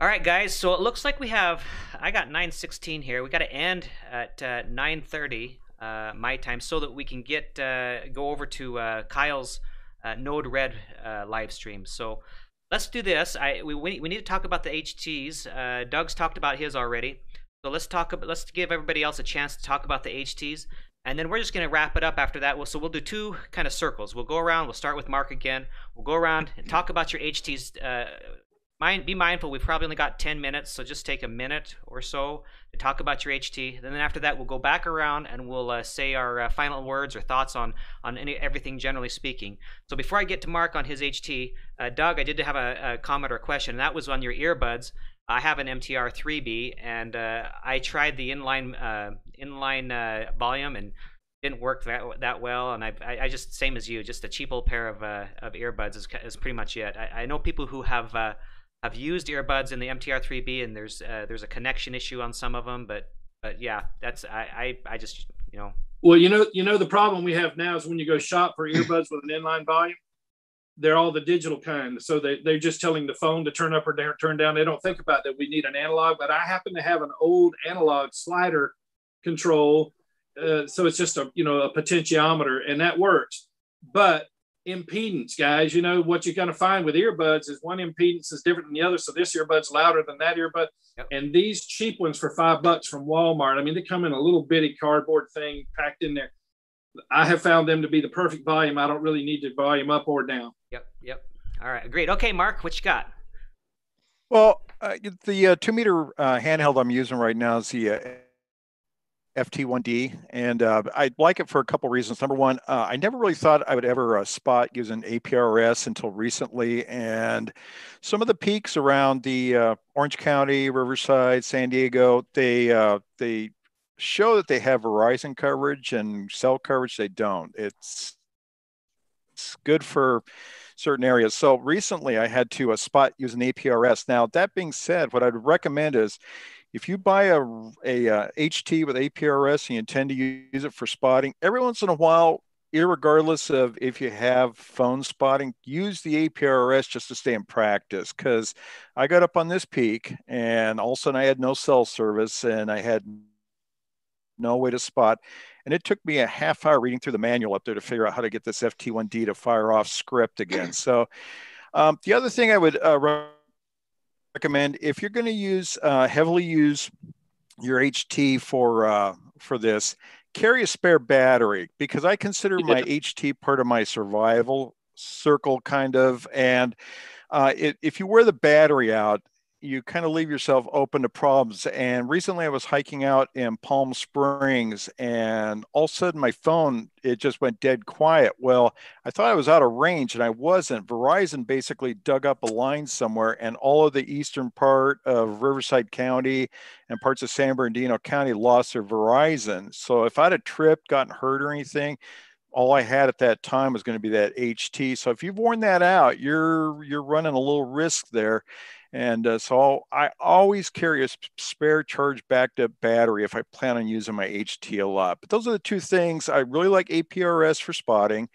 All right, guys. So it looks like we have. I got 9:16 here. We got to end at 9:30 uh, my time so that we can get uh, go over to uh, Kyle's uh, Node Red live stream. So let's do this. I we we need to talk about the HTs. Doug's talked about his already. So let's talk about. Let's give everybody else a chance to talk about the HTs. And then we're just going to wrap it up after that. We'll, So we'll do two kind of circles. We'll go around. We'll start with Mark again. We'll go around and talk about your HTs. Uh, mind, be mindful, we've probably only got 10 minutes, so just take a minute or so to talk about your HT. Then after that, we'll go back around and we'll uh, say our uh, final words or thoughts on on any, everything generally speaking. So before I get to Mark on his HT, uh, Doug, I did have a, a comment or a question, and that was on your earbuds. I have an MTR 3B, and uh, I tried the inline uh, inline uh, volume and didn't work that that well. And I, I, just same as you, just a cheap old pair of uh, of earbuds is, is pretty much it. I, I know people who have uh, have used earbuds in the MTR 3B, and there's uh, there's a connection issue on some of them, but but yeah, that's I, I I just you know. Well, you know, you know the problem we have now is when you go shop for earbuds with an inline volume, they're all the digital kind. So they, they're just telling the phone to turn up or turn down. They don't think about that we need an analog, but I happen to have an old analog slider control. Uh, so it's just a, you know, a potentiometer and that works. But impedance, guys, you know, what you're going to find with earbuds is one impedance is different than the other. So this earbud's louder than that earbud. Yep. And these cheap ones for five bucks from Walmart, I mean, they come in a little bitty cardboard thing packed in there. I have found them to be the perfect volume. I don't really need to volume up or down. Yep, yep. All right, great. Okay, Mark, what you got? Well, uh, the uh, two meter uh, handheld I'm using right now is the uh, FT1D, and uh, I like it for a couple reasons. Number one, uh, I never really thought I would ever spot using APRS until recently, and some of the peaks around the Orange County, Riverside, San Diego, they they show that they have Verizon coverage and cell coverage. They don't. It's it's good for certain areas. So recently I had to uh, spot using APRS. Now, that being said, what I'd recommend is if you buy a, a, a uh, HT with APRS and you intend to use it for spotting, every once in a while, regardless of if you have phone spotting, use the APRS just to stay in practice. Because I got up on this peak and all of a sudden I had no cell service and I had no way to spot. And it took me a half hour reading through the manual up there to figure out how to get this FT1D to fire off script again. So um, the other thing I would uh, recommend if you're going to use uh, heavily use your HT for uh, for this, carry a spare battery because I consider my HT part of my survival circle kind of and. Uh, it, if you wear the battery out, you kind of leave yourself open to problems. And recently I was hiking out in Palm Springs and all of a sudden my phone, it just went dead quiet. Well, I thought I was out of range and I wasn't. Verizon basically dug up a line somewhere and all of the eastern part of Riverside County and parts of San Bernardino County lost their Verizon. So if I'd have tripped, gotten hurt or anything, all I had at that time was going to be that HT. So if you've worn that out, you're you're running a little risk there. And uh, so I always carry a spare charge backed up battery if I plan on using my HT a lot. But those are the two things I really like APRS for spotting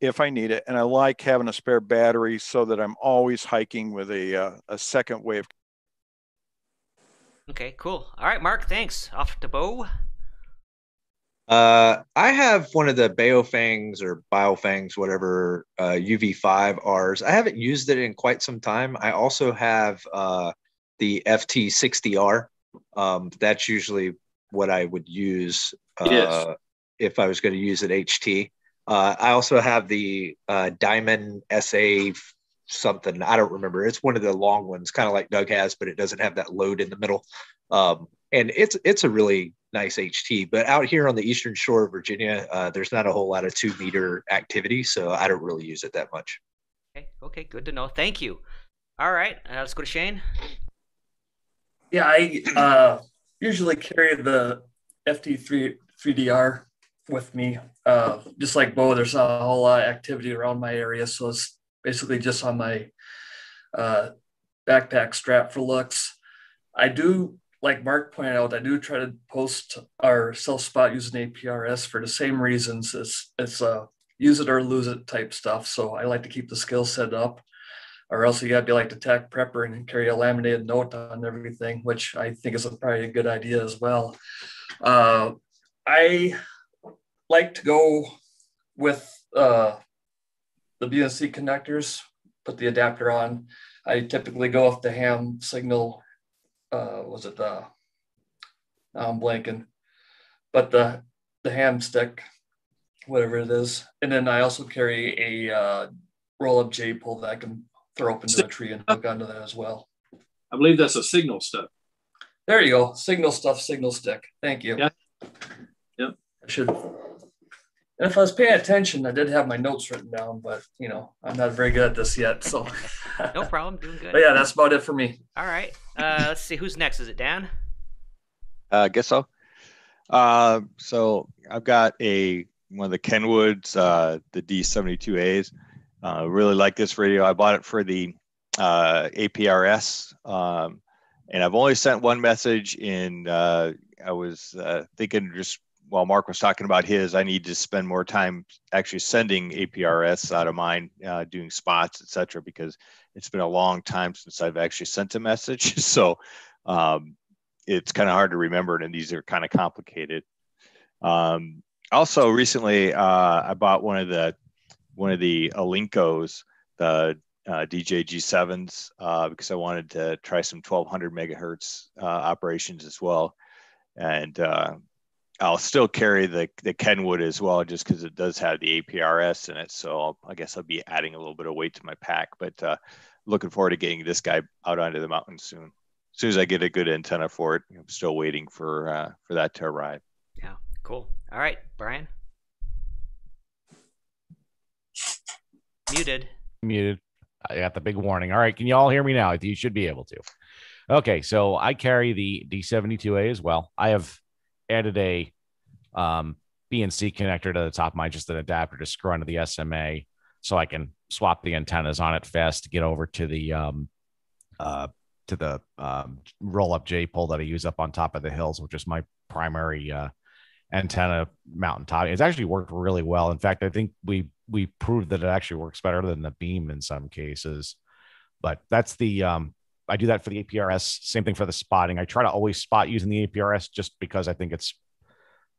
if I need it, and I like having a spare battery so that I'm always hiking with a uh, a second wave. Okay, cool. All right, Mark. Thanks. Off to Bo. Uh, I have one of the Baofangs or Biofangs, whatever, uh, UV5Rs. I haven't used it in quite some time. I also have uh, the FT60R. Um, that's usually what I would use uh, yes. if I was going to use an HT. Uh, I also have the uh, Diamond SA something. I don't remember. It's one of the long ones, kind of like Doug has, but it doesn't have that load in the middle. Um, and it's it's a really nice HT. But out here on the eastern shore of Virginia, uh, there's not a whole lot of two meter activity, so I don't really use it that much. Okay, okay, good to know. Thank you. All right, uh, let's go to Shane. Yeah, I uh, usually carry the FT3 3DR with me. Uh, just like Bo, there's not a whole lot of activity around my area, so it's basically just on my uh, backpack strap for looks. I do like Mark pointed out, I do try to post our self spot using APRS for the same reasons. It's it's a use it or lose it type stuff. So I like to keep the skill set up, or else you got to be like the TAC prepper and carry a laminated note on everything, which I think is a, probably a good idea as well. Uh, I like to go with uh, the BNC connectors, put the adapter on. I typically go off the ham signal uh, was it the I'm blanking, but the the ham stick, whatever it is, and then I also carry a uh, roll up J pole that I can throw up into a tree and hook onto that as well. I believe that's a signal stuff. There you go, signal stuff, signal stick. Thank you. Yeah. Yep. I should. And if I was paying attention, I did have my notes written down, but you know, I'm not very good at this yet. So no problem, doing good. But yeah, that's about it for me. All right. Uh, let's see who's next. Is it Dan? Uh, I guess so. Uh, so I've got a one of the Kenwoods, uh, the D72As. Uh, really like this radio. I bought it for the uh, APRS, um, and I've only sent one message. In uh, I was uh, thinking just while Mark was talking about his, I need to spend more time actually sending APRS out of mine, uh, doing spots, etc., because it's been a long time since I've actually sent a message. so um, it's kind of hard to remember, and these are kind of complicated. Um, also, recently uh, I bought one of the one of the Alincos, the uh, DJ G7s, uh, because I wanted to try some 1200 megahertz uh, operations as well. And uh, I'll still carry the the Kenwood as well, just because it does have the APRS in it. So I'll, i guess I'll be adding a little bit of weight to my pack. But uh, looking forward to getting this guy out onto the mountain soon. As soon as I get a good antenna for it, I'm still waiting for uh, for that to arrive. Yeah, cool. All right, Brian. Muted. Muted. I got the big warning. All right, can you all hear me now? You should be able to. Okay, so I carry the D72A as well. I have added a um, BNC connector to the top of mine, just an adapter to screw onto the SMA so I can swap the antennas on it fast to get over to the um, uh, to the um, roll up J pole that I use up on top of the hills, which is my primary uh, antenna mountaintop. It's actually worked really well. In fact, I think we we proved that it actually works better than the beam in some cases. But that's the um, I do that for the APRS. Same thing for the spotting. I try to always spot using the APRS just because I think it's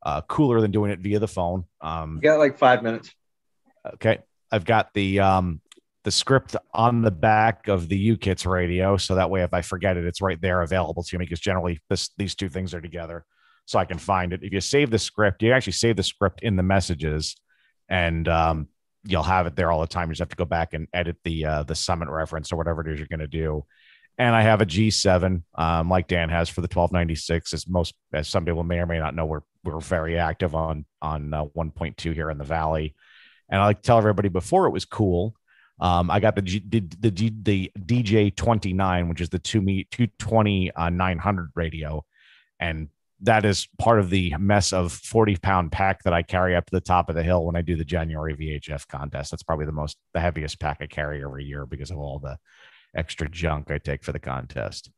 uh, cooler than doing it via the phone. Um, you got like five minutes. Okay, I've got the um, the script on the back of the YouKits radio, so that way if I forget it, it's right there available to me. Because generally, this these two things are together, so I can find it. If you save the script, you actually save the script in the messages, and um, you'll have it there all the time. You just have to go back and edit the uh, the summit reference or whatever it is you're going to do and I have a G7, um, like Dan has for the 1296. As most, as some people may or may not know, we're we're very active on on uh, 1.2 here in the valley, and I like to tell everybody before it was cool. Um, I got the G, the, the, the DJ 29, which is the two me 220 uh, 900 radio, and that is part of the mess of 40 pound pack that I carry up to the top of the hill when I do the January VHF contest. That's probably the most, the heaviest pack I carry every year because of all the extra junk I take for the contest.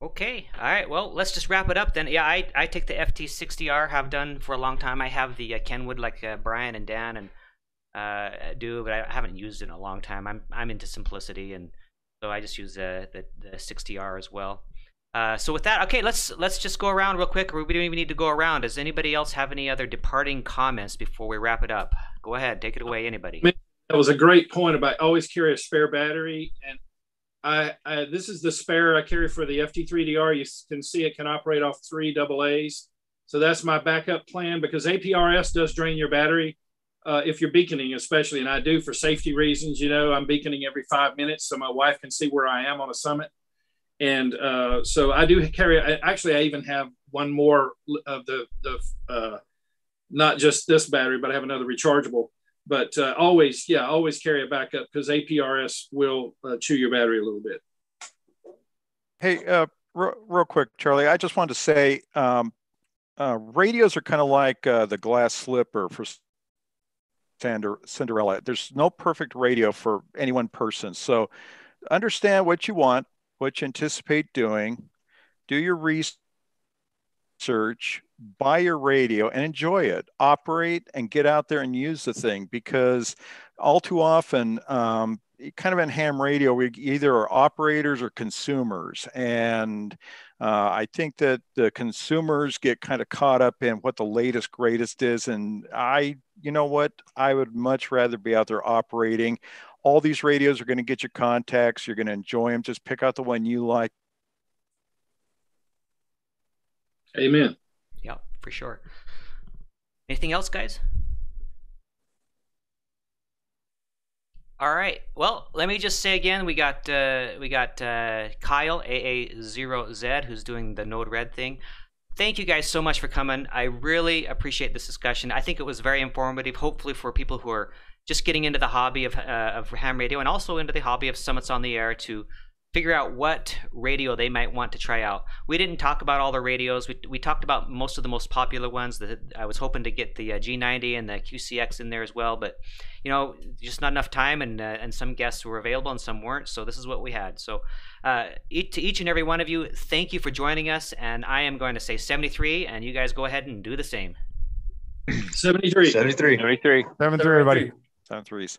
Okay. All right. Well, let's just wrap it up then. Yeah, I, I take the FT60R, have done for a long time. I have the uh, Kenwood like uh, Brian and Dan and uh, do, but I haven't used it in a long time. I'm I'm into simplicity, and so I just use the the, the 60R as well. Uh, so with that, okay, let's let's just go around real quick. We don't even need to go around. Does anybody else have any other departing comments before we wrap it up? Go ahead, take it away. Anybody? That was a great point about always carry a spare battery, and I, I this is the spare I carry for the FT3DR. You can see it can operate off three double A's, so that's my backup plan because APRS does drain your battery. Uh, if you're beaconing, especially, and I do for safety reasons, you know, I'm beaconing every five minutes so my wife can see where I am on a summit and uh, so I do carry. Actually, I even have one more of the the uh, not just this battery, but I have another rechargeable. But uh, always, yeah, always carry a backup because APRS will uh, chew your battery a little bit. Hey, uh, real, quick, Charlie, I just wanted to say um, uh, radios are kind of like the glass slipper for Cinderella. There's no perfect radio for any one person. So understand what you want what you anticipate doing, do your research, buy your radio and enjoy it. Operate and get out there and use the thing because all too often, um, kind of in ham radio, we either are operators or consumers. And uh, I think that the consumers get kind of caught up in what the latest, greatest is. And I, you know what, I would much rather be out there operating all these radios are going to get you contacts. You're going to enjoy them. Just pick out the one you like. Amen. Yeah, for sure. Anything else, guys? All right. Well, let me just say again, we got uh, we got uh, Kyle AA0Z who's doing the Node Red thing. Thank you guys so much for coming. I really appreciate this discussion. I think it was very informative. Hopefully, for people who are just getting into the hobby of, uh, of ham radio and also into the hobby of summits on the air to figure out what radio they might want to try out. We didn't talk about all the radios. We, we talked about most of the most popular ones. That I was hoping to get the uh, G90 and the QCX in there as well, but you know, just not enough time, and uh, and some guests were available and some weren't. So this is what we had. So uh, to each and every one of you, thank you for joining us. And I am going to say 73, and you guys go ahead and do the same. 73. 73. 73. 73, everybody. Sound threes.